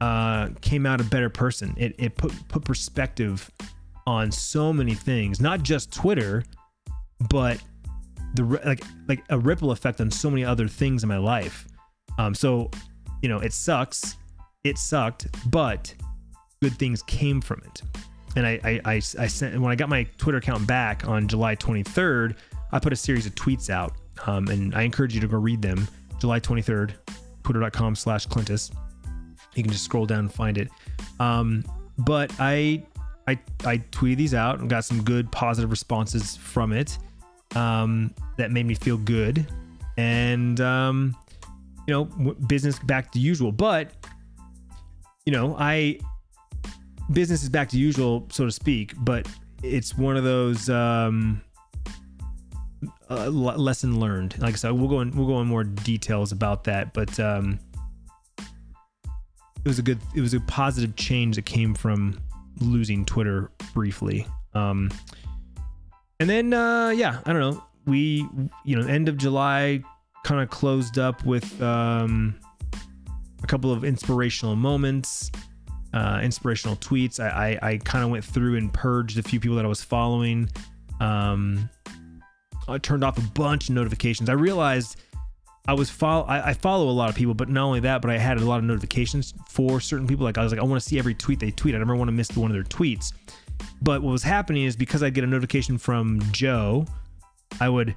uh, came out a better person. It, it put put perspective on so many things, not just Twitter, but the like like a ripple effect on so many other things in my life. Um, so you know, it sucks. It sucked, but good things came from it. And I, I, I, I sent when I got my Twitter account back on July 23rd, I put a series of tweets out, um, and I encourage you to go read them. July 23rd, twitter.com/slash Clintus. You can just scroll down and find it. Um, but I, I, I tweeted these out and got some good positive responses from it um, that made me feel good, and um, you know, business back to usual. But you know, I business is back to usual, so to speak. But it's one of those um, uh, lesson learned. Like I said, we'll go in, we'll go in more details about that. But um, it was a good, it was a positive change that came from losing Twitter briefly. Um, and then, uh, yeah, I don't know. We, you know, end of July kind of closed up with um, couple of inspirational moments, uh, inspirational tweets. I, I, I kind of went through and purged a few people that I was following. Um, I turned off a bunch of notifications. I realized I was follow I, I, follow a lot of people, but not only that, but I had a lot of notifications for certain people. Like I was like, I want to see every tweet they tweet. I never want to miss one of their tweets. But what was happening is because I'd get a notification from Joe, I would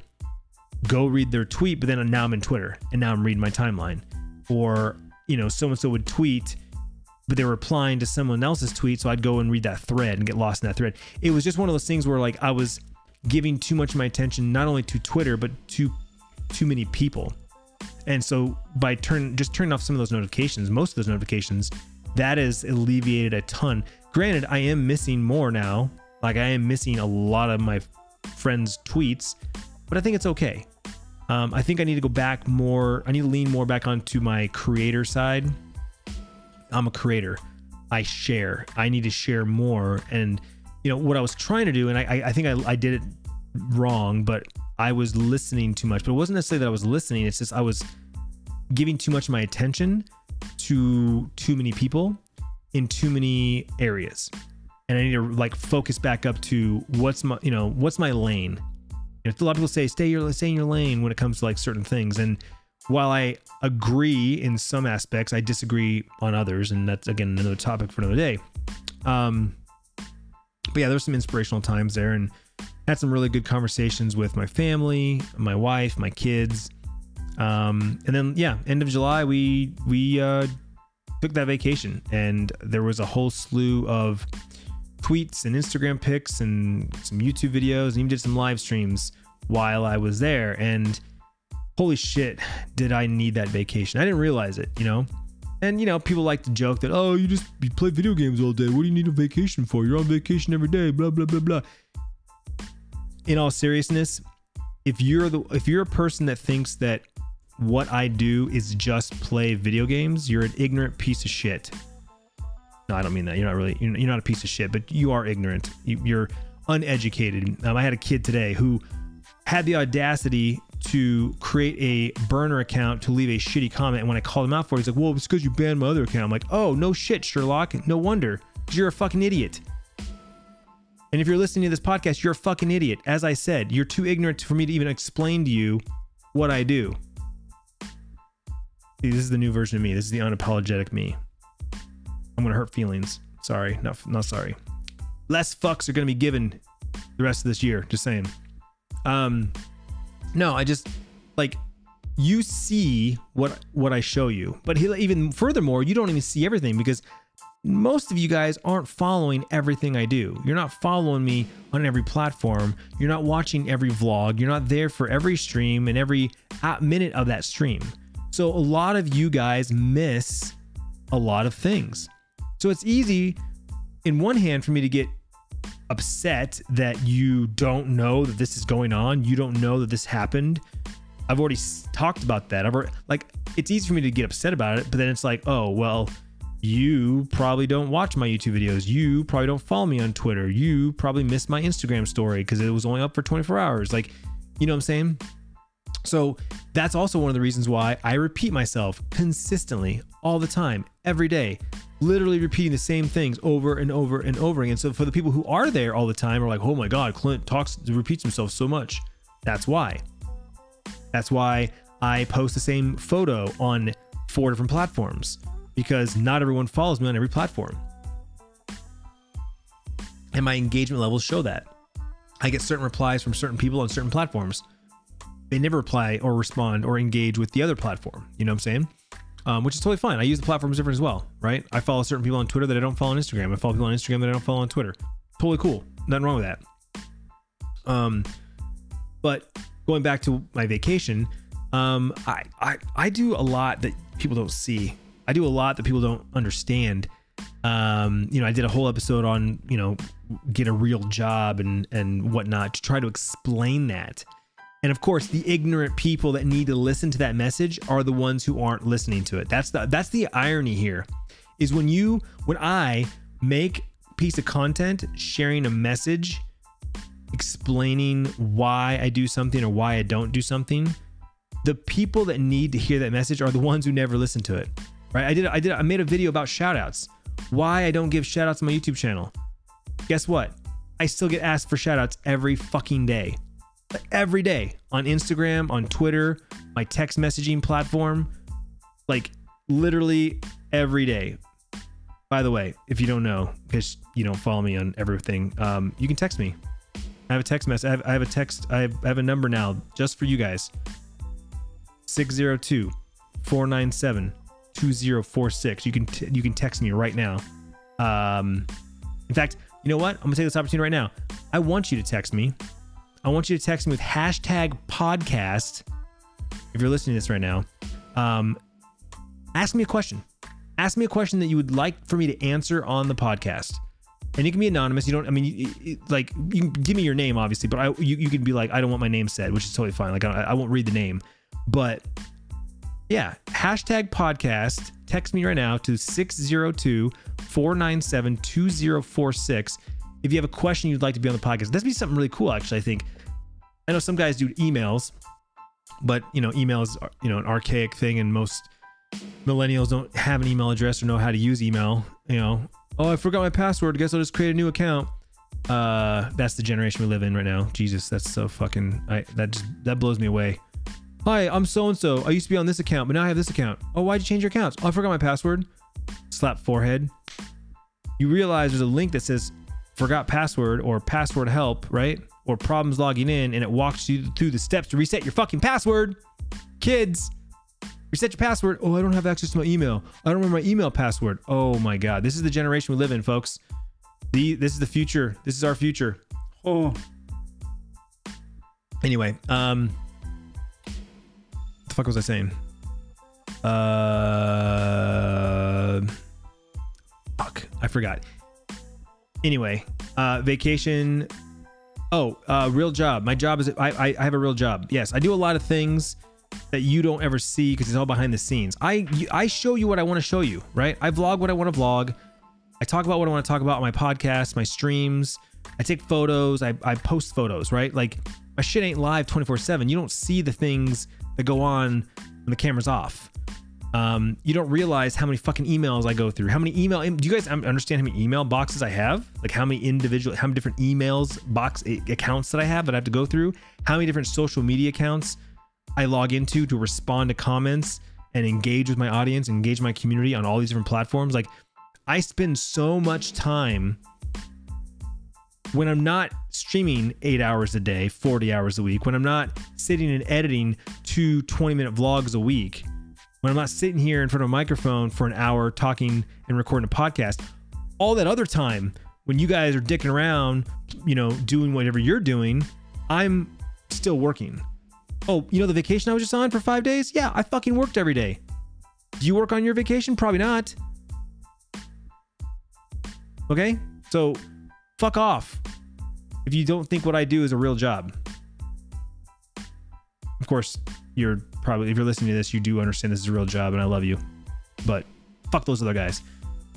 go read their tweet, but then now I'm in Twitter and now I'm reading my timeline. Or, you know, so and so would tweet, but they're replying to someone else's tweet. So I'd go and read that thread and get lost in that thread. It was just one of those things where like I was giving too much of my attention, not only to Twitter, but to too many people. And so by turn just turning off some of those notifications, most of those notifications, that has alleviated a ton. Granted, I am missing more now. Like I am missing a lot of my friends' tweets, but I think it's okay. Um, I think I need to go back more. I need to lean more back onto my creator side. I'm a creator. I share. I need to share more. And you know what I was trying to do, and I, I think I, I did it wrong, but I was listening too much. But it wasn't necessarily that I was listening. It's just I was giving too much of my attention to too many people in too many areas and I need to like focus back up to what's my you know what's my lane. You know, a lot of people say stay your stay in your lane when it comes to like certain things, and while I agree in some aspects, I disagree on others, and that's again another topic for another day. Um, but yeah, there's some inspirational times there, and had some really good conversations with my family, my wife, my kids. Um, and then yeah, end of July we we uh, took that vacation, and there was a whole slew of tweets and Instagram pics and some YouTube videos and even did some live streams while I was there. And holy shit, did I need that vacation? I didn't realize it, you know? And you know, people like to joke that, oh, you just you play video games all day. What do you need a vacation for? You're on vacation every day, blah, blah, blah, blah. In all seriousness, if you're the if you're a person that thinks that what I do is just play video games, you're an ignorant piece of shit. No, I don't mean that. You're not really. You're not a piece of shit, but you are ignorant. You're uneducated. Um, I had a kid today who had the audacity to create a burner account to leave a shitty comment. And when I called him out for it, he's like, "Well, it's because you banned my other account." I'm like, "Oh, no shit, Sherlock. No wonder. You're a fucking idiot." And if you're listening to this podcast, you're a fucking idiot. As I said, you're too ignorant for me to even explain to you what I do. See, this is the new version of me. This is the unapologetic me. I'm gonna hurt feelings. Sorry, not not sorry. Less fucks are gonna be given the rest of this year. Just saying. Um, no, I just like you see what what I show you, but he, even furthermore, you don't even see everything because most of you guys aren't following everything I do. You're not following me on every platform. You're not watching every vlog. You're not there for every stream and every minute of that stream. So a lot of you guys miss a lot of things. So it's easy, in one hand, for me to get upset that you don't know that this is going on. You don't know that this happened. I've already talked about that. I've already, like, it's easy for me to get upset about it, but then it's like, oh, well, you probably don't watch my YouTube videos. You probably don't follow me on Twitter. You probably missed my Instagram story because it was only up for 24 hours. Like, you know what I'm saying? So that's also one of the reasons why I repeat myself consistently all the time, every day literally repeating the same things over and over and over again. So for the people who are there all the time are like, oh my God, Clint talks repeats himself so much. That's why. That's why I post the same photo on four different platforms because not everyone follows me on every platform. And my engagement levels show that. I get certain replies from certain people on certain platforms. They never reply or respond or engage with the other platform. You know what I'm saying? Um, which is totally fine. I use the platforms different as well, right? I follow certain people on Twitter that I don't follow on Instagram. I follow people on Instagram that I don't follow on Twitter. Totally cool. Nothing wrong with that. Um, but going back to my vacation, um, I, I I do a lot that people don't see. I do a lot that people don't understand. Um, you know, I did a whole episode on you know get a real job and and whatnot to try to explain that and of course, the ignorant people that need to listen to that message are the ones who aren't listening to it. That's the that's the irony here. Is when you when I make piece of content sharing a message explaining why I do something or why I don't do something, the people that need to hear that message are the ones who never listen to it. Right? I did I did I made a video about shoutouts. Why I don't give shoutouts on my YouTube channel. Guess what? I still get asked for shoutouts every fucking day every day on Instagram, on Twitter, my text messaging platform, like literally every day. By the way, if you don't know, because you don't follow me on everything, um, you can text me I have a text message. I have, I have a text. I have, I have a number now just for you guys 602 497 2046. You can t- you can text me right now. Um, in fact, you know what? I'm gonna take this opportunity right now. I want you to text me. I want you to text me with hashtag podcast. If you're listening to this right now, um, ask me a question. Ask me a question that you would like for me to answer on the podcast. And you can be anonymous. You don't. I mean, you, you, like you can give me your name, obviously, but I you, you can be like, I don't want my name said, which is totally fine. Like I, I won't read the name, but yeah, hashtag podcast. Text me right now to 602 497 2046 if you have a question you'd like to be on the podcast. That'd be something really cool, actually. I think. I know some guys do emails, but you know, emails is you know an archaic thing, and most millennials don't have an email address or know how to use email. You know, oh, I forgot my password. Guess I'll just create a new account. Uh, that's the generation we live in right now. Jesus, that's so fucking. I that just that blows me away. Hi, I'm so and so. I used to be on this account, but now I have this account. Oh, why'd you change your accounts? Oh, I forgot my password. Slap forehead. You realize there's a link that says forgot password or password help, right? Or problems logging in, and it walks you through the steps to reset your fucking password. Kids, reset your password. Oh, I don't have access to my email. I don't remember my email password. Oh my God. This is the generation we live in, folks. The, this is the future. This is our future. Oh. Anyway, um, the fuck was I saying? Uh, fuck, I forgot. Anyway, uh, vacation. Oh, uh, real job. My job is I, I I have a real job. Yes, I do a lot of things that you don't ever see because it's all behind the scenes. I I show you what I want to show you, right? I vlog what I want to vlog. I talk about what I want to talk about on my podcast, my streams. I take photos. I, I post photos, right? Like my shit ain't live 24 7. You don't see the things that go on when the camera's off. Um, you don't realize how many fucking emails I go through. How many email? Do you guys understand how many email boxes I have? Like how many individual, how many different emails box eh, accounts that I have that I have to go through? How many different social media accounts I log into to respond to comments and engage with my audience, engage my community on all these different platforms? Like I spend so much time when I'm not streaming eight hours a day, 40 hours a week, when I'm not sitting and editing two 20 minute vlogs a week, when I'm not sitting here in front of a microphone for an hour talking and recording a podcast, all that other time when you guys are dicking around, you know, doing whatever you're doing, I'm still working. Oh, you know the vacation I was just on for five days? Yeah, I fucking worked every day. Do you work on your vacation? Probably not. Okay? So fuck off if you don't think what I do is a real job. Of course, you're probably, if you're listening to this, you do understand this is a real job and I love you. But fuck those other guys.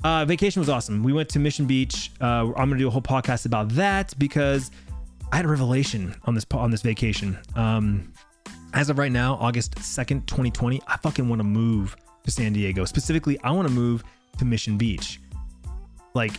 Uh, vacation was awesome. We went to Mission Beach. Uh, I'm gonna do a whole podcast about that because I had a revelation on this on this vacation. Um, as of right now, August 2nd, 2020, I fucking want to move to San Diego. Specifically, I want to move to Mission Beach. Like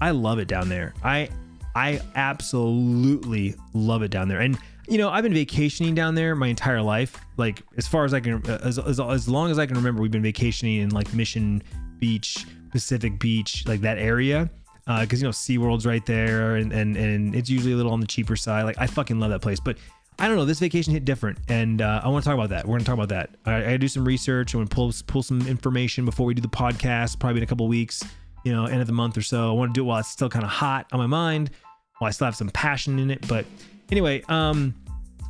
I love it down there. I I absolutely love it down there. And you know, I've been vacationing down there my entire life. Like as far as I can, as as, as long as I can remember, we've been vacationing in like Mission Beach, Pacific Beach, like that area. Uh, you know SeaWorld's right there, and, and and it's usually a little on the cheaper side. Like I fucking love that place, but I don't know. This vacation hit different, and uh, I want to talk about that. We're to talk about that. I, I do some research. I'm to pull pull some information before we do the podcast, probably in a couple weeks you know, end of the month or so. I want to do it while it's still kind of hot on my mind, while I still have some passion in it. But anyway, um,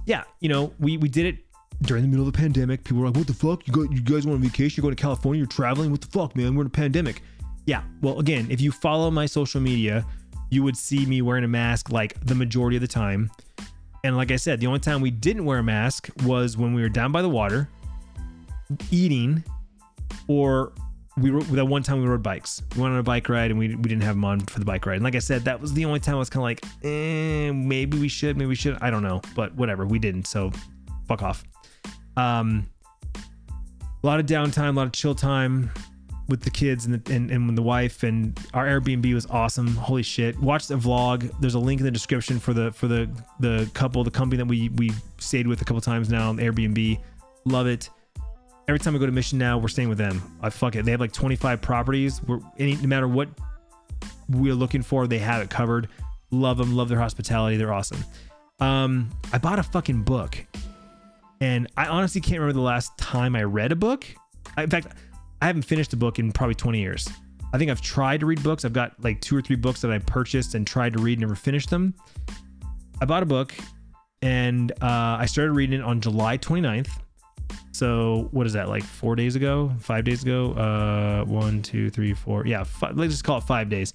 yeah, you know, we we did it during the middle of the pandemic. People were like, "What the fuck? You go, you guys want on vacation? You're going to California? You're traveling? What the fuck, man? We're in a pandemic." Yeah. Well, again, if you follow my social media, you would see me wearing a mask like the majority of the time. And like I said, the only time we didn't wear a mask was when we were down by the water, eating, or we that one time we rode bikes. We went on a bike ride and we, we didn't have them on for the bike ride. And like I said, that was the only time I was kind of like, eh, maybe we should, maybe we should. I don't know, but whatever. We didn't, so fuck off. Um, a lot of downtime, a lot of chill time with the kids and the, and, and the wife and our Airbnb was awesome. Holy shit! Watch the vlog. There's a link in the description for the for the the couple, the company that we we stayed with a couple times now on Airbnb. Love it every time I go to Mission now, we're staying with them. I fuck it. They have like 25 properties. We're any no matter what we're looking for, they have it covered. Love them. Love their hospitality. They're awesome. Um, I bought a fucking book, and I honestly can't remember the last time I read a book. I, in fact, I haven't finished a book in probably 20 years. I think I've tried to read books. I've got like two or three books that I purchased and tried to read, never finished them. I bought a book and uh, I started reading it on July 29th. So what is that like four days ago, five days ago? Uh, one, two, three, four. Yeah, let let's just call it five days.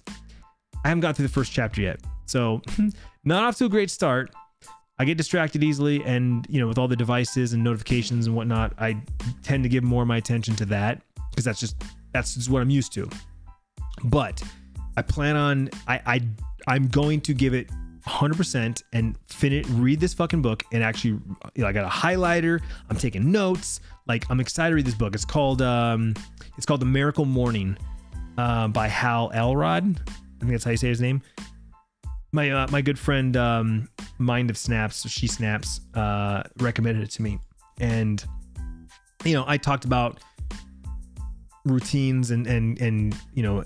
I haven't got through the first chapter yet, so not off to a great start. I get distracted easily, and you know, with all the devices and notifications and whatnot, I tend to give more of my attention to that because that's just that's just what I'm used to. But I plan on I, I I'm going to give it 100% and finish read this fucking book and actually you know, I got a highlighter I'm taking notes like I'm excited to read this book. It's called um it's called The Miracle Morning uh, by Hal Elrod. I think that's how you say his name. My uh, my good friend um Mind of Snaps she snaps uh recommended it to me. And you know I talked about routines and and and you know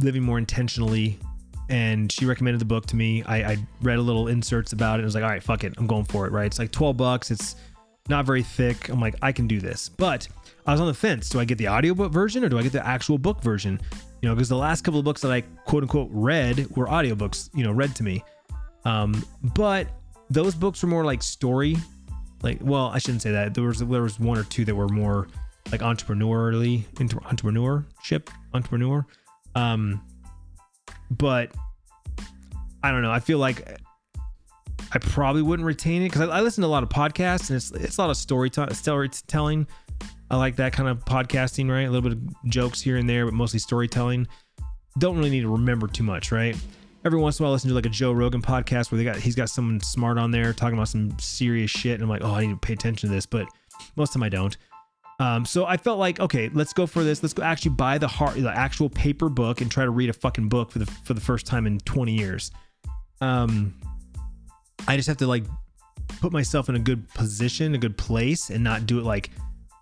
living more intentionally and she recommended the book to me. I, I read a little inserts about it and was like, all right, fuck it. I'm going for it, right? It's like 12 bucks. It's not very thick. I'm like, I can do this. But I was on the fence. Do I get the audiobook version or do I get the actual book version? You know, because the last couple of books that I quote unquote read were audiobooks, you know, read to me. Um, but those books were more like story. Like, well, I shouldn't say that. There was there was one or two that were more like entrepreneurially entrepreneurship, entrepreneur. Um, but I don't know. I feel like I probably wouldn't retain it because I, I, listen to a lot of podcasts and it's it's a lot of story t- storytelling. I like that kind of podcasting, right? A little bit of jokes here and there, but mostly storytelling. Don't really need to remember too much, right? Every once in a while, I listen to like a Joe Rogan podcast where they got he's got someone smart on there talking about some serious shit, and I'm like, oh, I need to pay attention to this, but most of the time I don't. Um, so I felt like, okay, let's go for this. Let's go actually buy the hard, the actual paper book and try to read a fucking book for the for the first time in 20 years. Um, I just have to like put myself in a good position, a good place, and not do it like,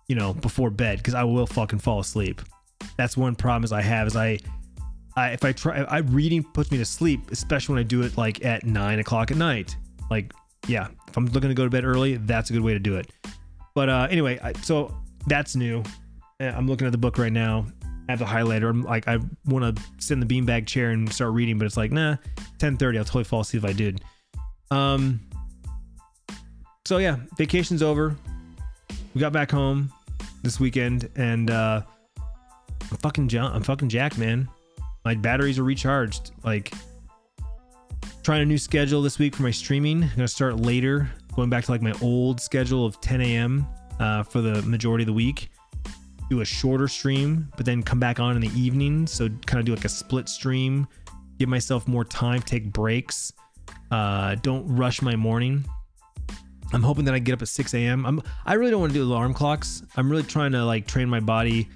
you know, before bed because I will fucking fall asleep. That's one problem is I have is I, I if I try, I reading puts me to sleep, especially when I do it like at nine o'clock at night. Like, yeah, if I'm looking to go to bed early, that's a good way to do it. But uh, anyway, I, so that's new. I'm looking at the book right now. I have the highlighter. I'm like, I want to sit in the beanbag chair and start reading, but it's like, nah, 10:30. I'll totally fall asleep if I did. Um. So yeah, vacation's over. We got back home this weekend, and uh, I'm fucking John. I'm fucking Jack, man. My batteries are recharged. Like, trying a new schedule this week for my streaming. I'm gonna start later, going back to like my old schedule of 10 a.m uh, for the majority of the week. Do a shorter stream, but then come back on in the evening. So kind of do like a split stream. Give myself more time, take breaks. Uh, don't rush my morning. I'm hoping that I get up at 6 a.m. I'm I really don't want to do alarm clocks. I'm really trying to like train my body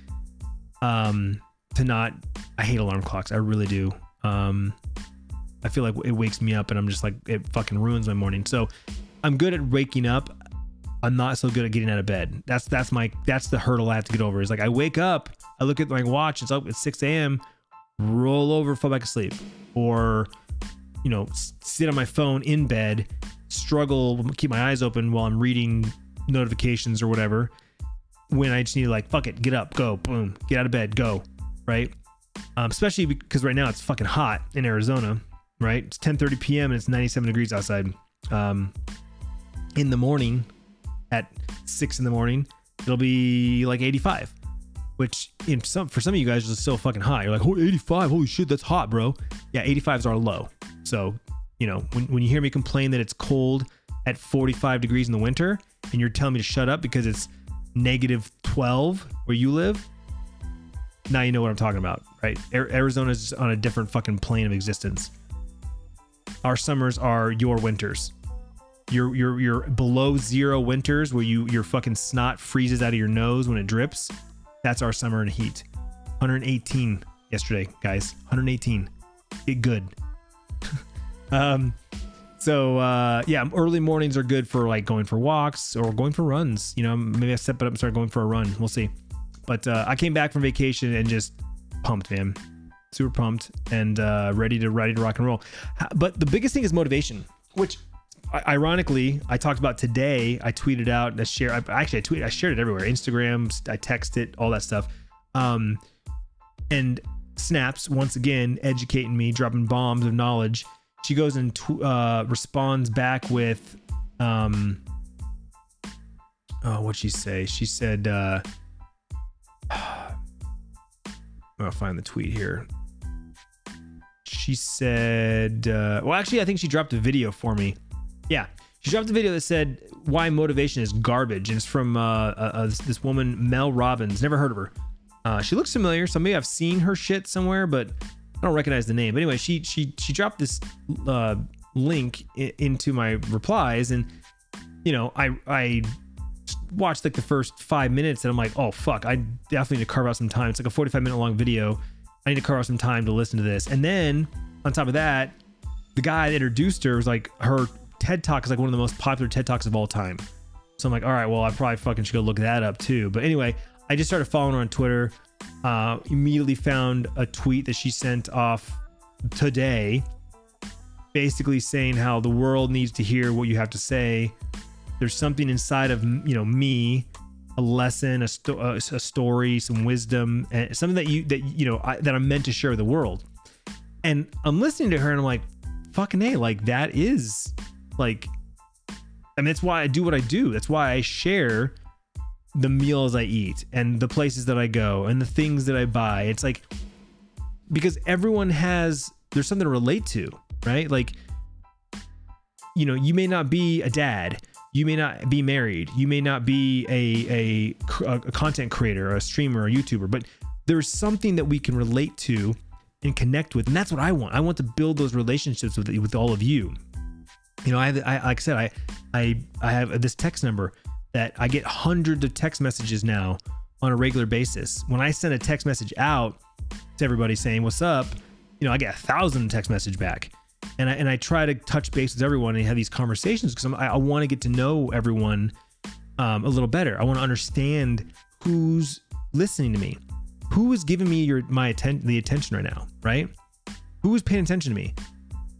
um to not I hate alarm clocks. I really do. Um I feel like it wakes me up and I'm just like it fucking ruins my morning. So I'm good at waking up. I'm not so good at getting out of bed. That's that's my that's the hurdle I have to get over. Is like I wake up, I look at my watch, it's up at 6 a.m., roll over, fall back asleep, or you know, sit on my phone in bed, struggle, keep my eyes open while I'm reading notifications or whatever. When I just need to like fuck it, get up, go, boom, get out of bed, go, right? Um, especially because right now it's fucking hot in Arizona, right? It's 10:30 p.m. and it's 97 degrees outside. Um, in the morning, at six in the morning, it'll be like 85, which in some for some of you guys is still fucking high. You're like, oh, 85, holy shit, that's hot, bro. Yeah, 85s are low. So, you know, when, when you hear me complain that it's cold at 45 degrees in the winter and you're telling me to shut up because it's negative 12 where you live, now you know what I'm talking about, right? Arizona is on a different fucking plane of existence. Our summers are your winters your your your below zero winters where you your fucking snot freezes out of your nose when it drips. That's our summer in heat. 118 yesterday, guys. 118. Get good. um so uh yeah, early mornings are good for like going for walks or going for runs. You know, maybe I step it up and start going for a run. We'll see. But uh I came back from vacation and just pumped, man. super pumped and uh, ready to ready to rock and roll. But the biggest thing is motivation, which ironically I talked about today. I tweeted out and I share. I, actually I tweeted. I shared it everywhere. Instagram. I texted all that stuff. Um, and snaps once again educating me, dropping bombs of knowledge. She goes and tw- uh, responds back with, um, oh, what'd she say? She said, uh, I'll find the tweet here. She said, uh, well, actually, I think she dropped a video for me. Yeah, she dropped a video that said why motivation is garbage, and it's from uh, uh, this woman Mel Robbins. Never heard of her. Uh, she looks familiar, so maybe I've seen her shit somewhere, but I don't recognize the name. But anyway, she she she dropped this uh, link into my replies, and you know, I I watched like the first five minutes, and I'm like, oh fuck, I definitely need to carve out some time. It's like a 45 minute long video. I need to carve out some time to listen to this, and then on top of that, the guy that introduced her was like her TED Talk is like one of the most popular TED Talks of all time. So I'm like, all right, well, I probably fucking should go look that up too. But anyway, I just started following her on Twitter. Uh, immediately found a tweet that she sent off today, basically saying how the world needs to hear what you have to say. There's something inside of you know me, a lesson, a, sto- a story, some wisdom, and something that you that you know I, that I'm meant to share with the world. And I'm listening to her, and I'm like, fucking a, like that is like, I mean, that's why I do what I do. That's why I share the meals I eat and the places that I go and the things that I buy. It's like because everyone has there's something to relate to, right? Like you know, you may not be a dad, you may not be married, you may not be a a, a content creator, a streamer, a YouTuber, but there's something that we can relate to and connect with, and that's what I want. I want to build those relationships with with all of you. You know, I, I like I said, I I I have this text number that I get hundreds of text messages now on a regular basis. When I send a text message out to everybody saying what's up, you know, I get a thousand text message back. And I, and I try to touch base with everyone and have these conversations because I, I want to get to know everyone um, a little better. I want to understand who's listening to me, who is giving me your my attention, the attention right now, right? Who is paying attention to me,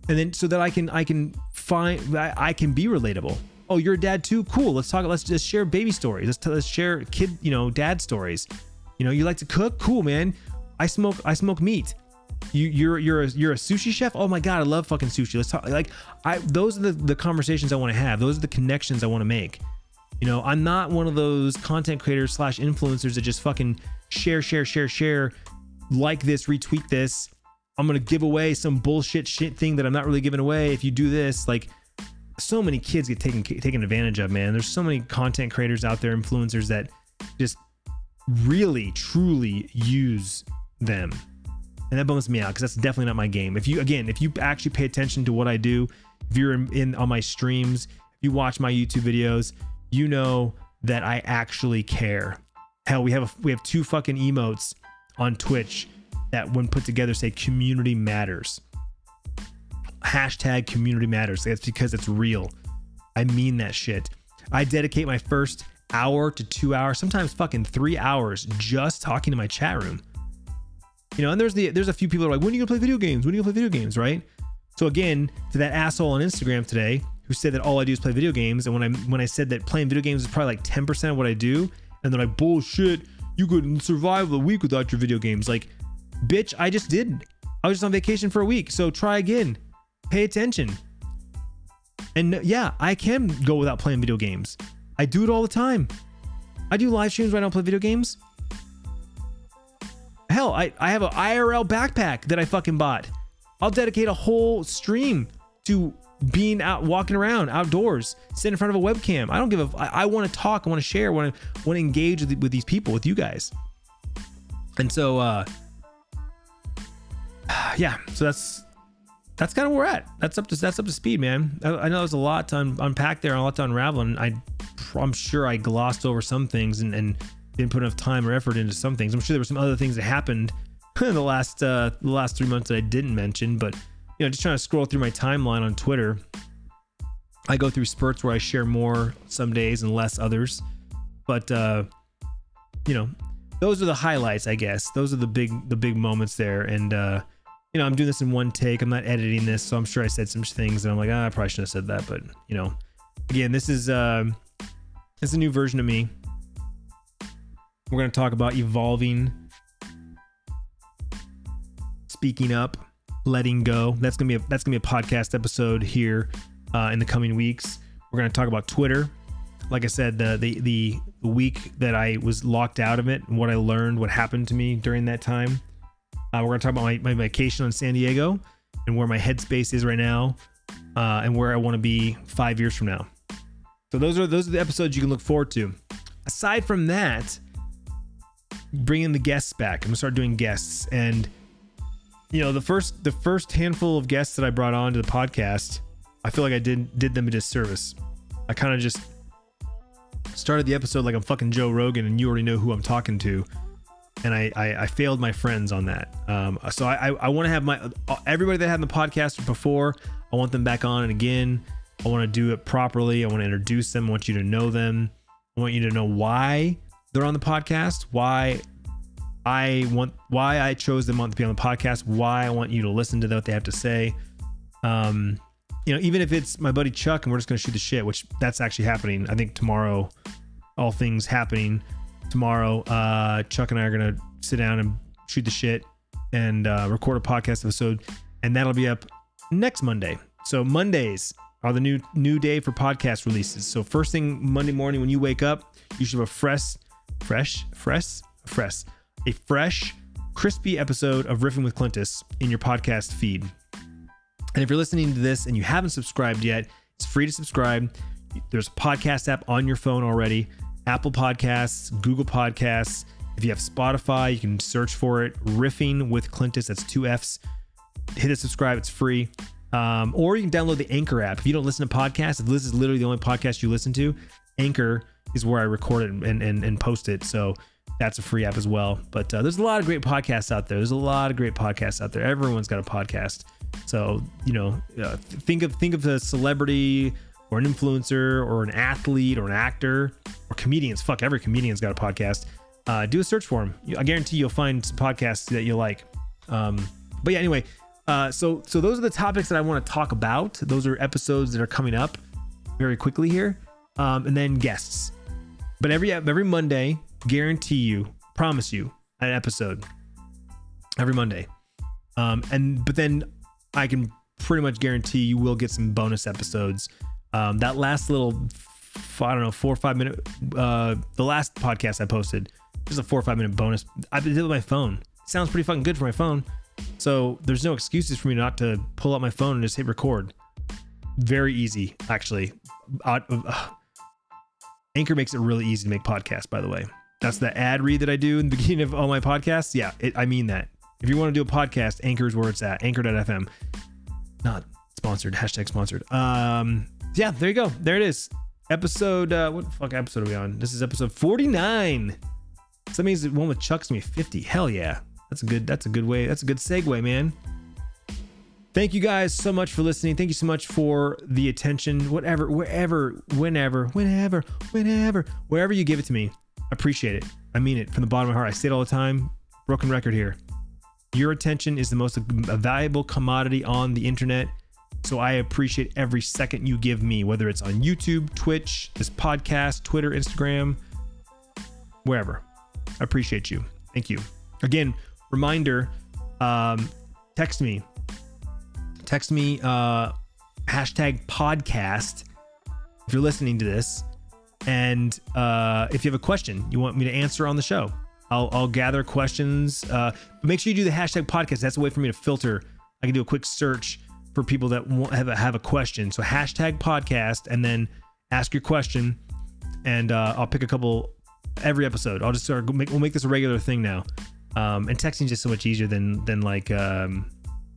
and then so that I can I can find I, I can be relatable oh, you're a dad too? Cool. Let's talk. Let's just share baby stories. Let's, let's share kid, you know, dad stories. You know, you like to cook? Cool, man. I smoke. I smoke meat. You, you're you're a, you're a sushi chef. Oh my god, I love fucking sushi. Let's talk. Like, I those are the the conversations I want to have. Those are the connections I want to make. You know, I'm not one of those content creators slash influencers that just fucking share, share, share, share, like this, retweet this. I'm gonna give away some bullshit shit thing that I'm not really giving away. If you do this, like so many kids get taken taken advantage of, man. There's so many content creators out there, influencers that just really truly use them. And that bums me out because that's definitely not my game. If you again, if you actually pay attention to what I do, if you're in, in on my streams, if you watch my YouTube videos, you know that I actually care. Hell, we have a, we have two fucking emotes on Twitch that when put together say community matters hashtag community matters. That's because it's real. I mean that shit. I dedicate my first hour to two hours, sometimes fucking three hours just talking to my chat room. You know, and there's the there's a few people are like, when are you gonna play video games? When are you gonna play video games? Right? So again, to that asshole on Instagram today who said that all I do is play video games, and when I when I said that playing video games is probably like 10% of what I do, and they're like, bullshit, you couldn't survive a week without your video games. Like, bitch, I just did. I was just on vacation for a week, so try again pay attention. And yeah, I can go without playing video games. I do it all the time. I do live streams when I don't play video games. Hell, I, I have an IRL backpack that I fucking bought. I'll dedicate a whole stream to being out walking around outdoors, sitting in front of a webcam. I don't give a. I, I want to talk. I want to share. Want to want to engage with, with these people, with you guys. And so, uh, yeah. So that's that's kind of where we're at. That's up to that's up to speed, man. I, I know there's a lot to un- unpack there, and a lot to unravel, and I, I'm sure I glossed over some things and, and didn't put enough time or effort into some things. I'm sure there were some other things that happened in the last uh, the last three months that I didn't mention, but you know, just trying to scroll through my timeline on Twitter. I go through spurts where I share more some days and less others, but uh, you know, those are the highlights, I guess. Those are the big the big moments there. And uh, you know, I'm doing this in one take. I'm not editing this, so I'm sure I said some things and I'm like, ah, I probably shouldn't have said that. But you know, again, this is uh, this is a new version of me. We're gonna talk about evolving, speaking up, letting go. That's gonna be a that's gonna be a podcast episode here uh, in the coming weeks. We're gonna talk about Twitter. Like I said, the the the week that I was locked out of it and what I learned, what happened to me during that time. Uh, we're gonna talk about my, my vacation in San Diego and where my headspace is right now, uh, and where I want to be five years from now. So those are those are the episodes you can look forward to. Aside from that, bringing the guests back. I'm gonna start doing guests, and you know the first the first handful of guests that I brought on to the podcast, I feel like I did did them a disservice. I kind of just started the episode like I'm fucking Joe Rogan, and you already know who I'm talking to, and I I, I failed my friends on that. Um, so I I, want to have my everybody that had the podcast before. I want them back on and again. I want to do it properly. I want to introduce them. I want you to know them. I want you to know why they're on the podcast, why I want why I chose them to be on the podcast, why I want you to listen to what they have to say. Um, you know, even if it's my buddy Chuck and we're just gonna shoot the shit, which that's actually happening. I think tomorrow, all things happening tomorrow. Uh, Chuck and I are gonna sit down and shoot the shit and uh, record a podcast episode, and that'll be up next Monday. So Mondays are the new new day for podcast releases. So first thing Monday morning when you wake up, you should have a fresh, fresh, fresh, fresh, a fresh, crispy episode of Riffing with Clintus in your podcast feed. And if you're listening to this and you haven't subscribed yet, it's free to subscribe. There's a podcast app on your phone already Apple Podcasts, Google Podcasts. If you have Spotify, you can search for it. Riffing with Clintus, that's two F's. Hit a subscribe, it's free. Um, or you can download the Anchor app. If you don't listen to podcasts, if this is literally the only podcast you listen to, Anchor is where I record it and, and, and post it. So that's a free app as well. But uh, there's a lot of great podcasts out there. There's a lot of great podcasts out there. Everyone's got a podcast. So you know, uh, think of think of the celebrity or an influencer or an athlete or an actor or comedians. Fuck, every comedian's got a podcast. Uh, do a search for them. I guarantee you'll find some podcasts that you like. Um, but yeah, anyway, uh, so so those are the topics that I want to talk about. Those are episodes that are coming up very quickly here, um, and then guests. But every every Monday, guarantee you, promise you, an episode every Monday. Um, and but then I can pretty much guarantee you will get some bonus episodes. Um, that last little, I don't know, four or five minute, uh, the last podcast I posted, just a four or five minute bonus. I did it with my phone. Sounds pretty fucking good for my phone. So there's no excuses for me not to pull out my phone and just hit record. Very easy, actually. Uh, uh, Anchor makes it really easy to make podcasts, by the way. That's the ad read that I do in the beginning of all my podcasts. Yeah, it, I mean that. If you want to do a podcast, Anchor is where it's at. Anchor.fm. Not sponsored. Hashtag sponsored. Um, yeah, there you go. There it is. Episode. Uh, what the fuck episode are we on? This is episode 49. So that means the one with Chuck's gonna be 50. Hell yeah. That's a good. That's a good way. That's a good segue, man. Thank you guys so much for listening. Thank you so much for the attention. Whatever, wherever, whenever, whenever, whenever, wherever you give it to me, I appreciate it. I mean it from the bottom of my heart. I say it all the time. Broken record here. Your attention is the most valuable commodity on the internet. So I appreciate every second you give me, whether it's on YouTube, Twitch, this podcast, Twitter, Instagram, wherever. I appreciate you. Thank you. Again, reminder um, text me text me uh, hashtag podcast if you're listening to this and uh, if you have a question you want me to answer on the show i'll, I'll gather questions uh, but make sure you do the hashtag podcast that's a way for me to filter i can do a quick search for people that have a, have a question so hashtag podcast and then ask your question and uh, i'll pick a couple every episode i'll just start make, we'll make this a regular thing now um, and texting is just so much easier than than like um,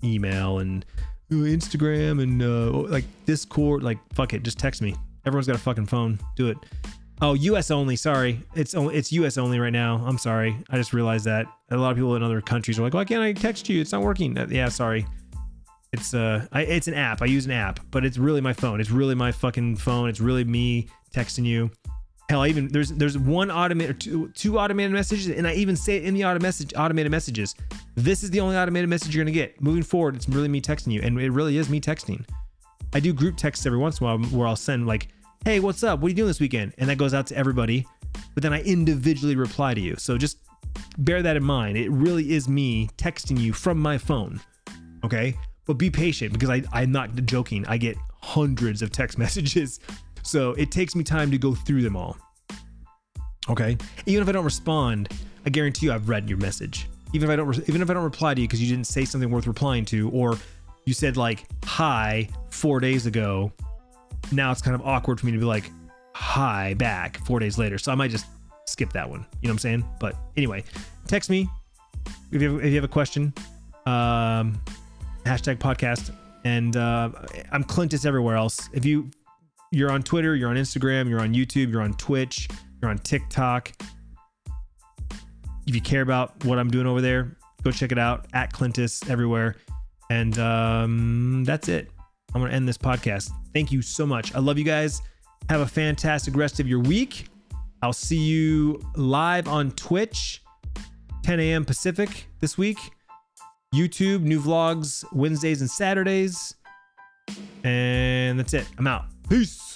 email and Instagram and uh, like Discord. Like fuck it, just text me. Everyone's got a fucking phone. Do it. Oh, U.S. only. Sorry, it's only it's U.S. only right now. I'm sorry. I just realized that a lot of people in other countries are like, why can't I text you? It's not working. Uh, yeah, sorry. It's uh, I, it's an app. I use an app, but it's really my phone. It's really my fucking phone. It's really me texting you. Hell, I even there's there's one automated two, two automated messages, and I even say it in the auto message automated messages. This is the only automated message you're gonna get. Moving forward, it's really me texting you, and it really is me texting. I do group texts every once in a while where I'll send like, "Hey, what's up? What are you doing this weekend?" And that goes out to everybody. But then I individually reply to you. So just bear that in mind. It really is me texting you from my phone. Okay, but be patient because I I'm not joking. I get hundreds of text messages so it takes me time to go through them all. Okay. Even if I don't respond, I guarantee you I've read your message. Even if I don't, re- even if I don't reply to you because you didn't say something worth replying to, or you said like hi four days ago, now it's kind of awkward for me to be like hi back four days later. So I might just skip that one. You know what I'm saying? But anyway, text me if you have, if you have a question. Um, hashtag podcast, and uh, I'm Clintus everywhere else. If you you're on Twitter, you're on Instagram, you're on YouTube, you're on Twitch, you're on TikTok. If you care about what I'm doing over there, go check it out at Clintus everywhere. And um, that's it. I'm going to end this podcast. Thank you so much. I love you guys. Have a fantastic rest of your week. I'll see you live on Twitch, 10 a.m. Pacific this week. YouTube, new vlogs Wednesdays and Saturdays. And that's it. I'm out. Peace.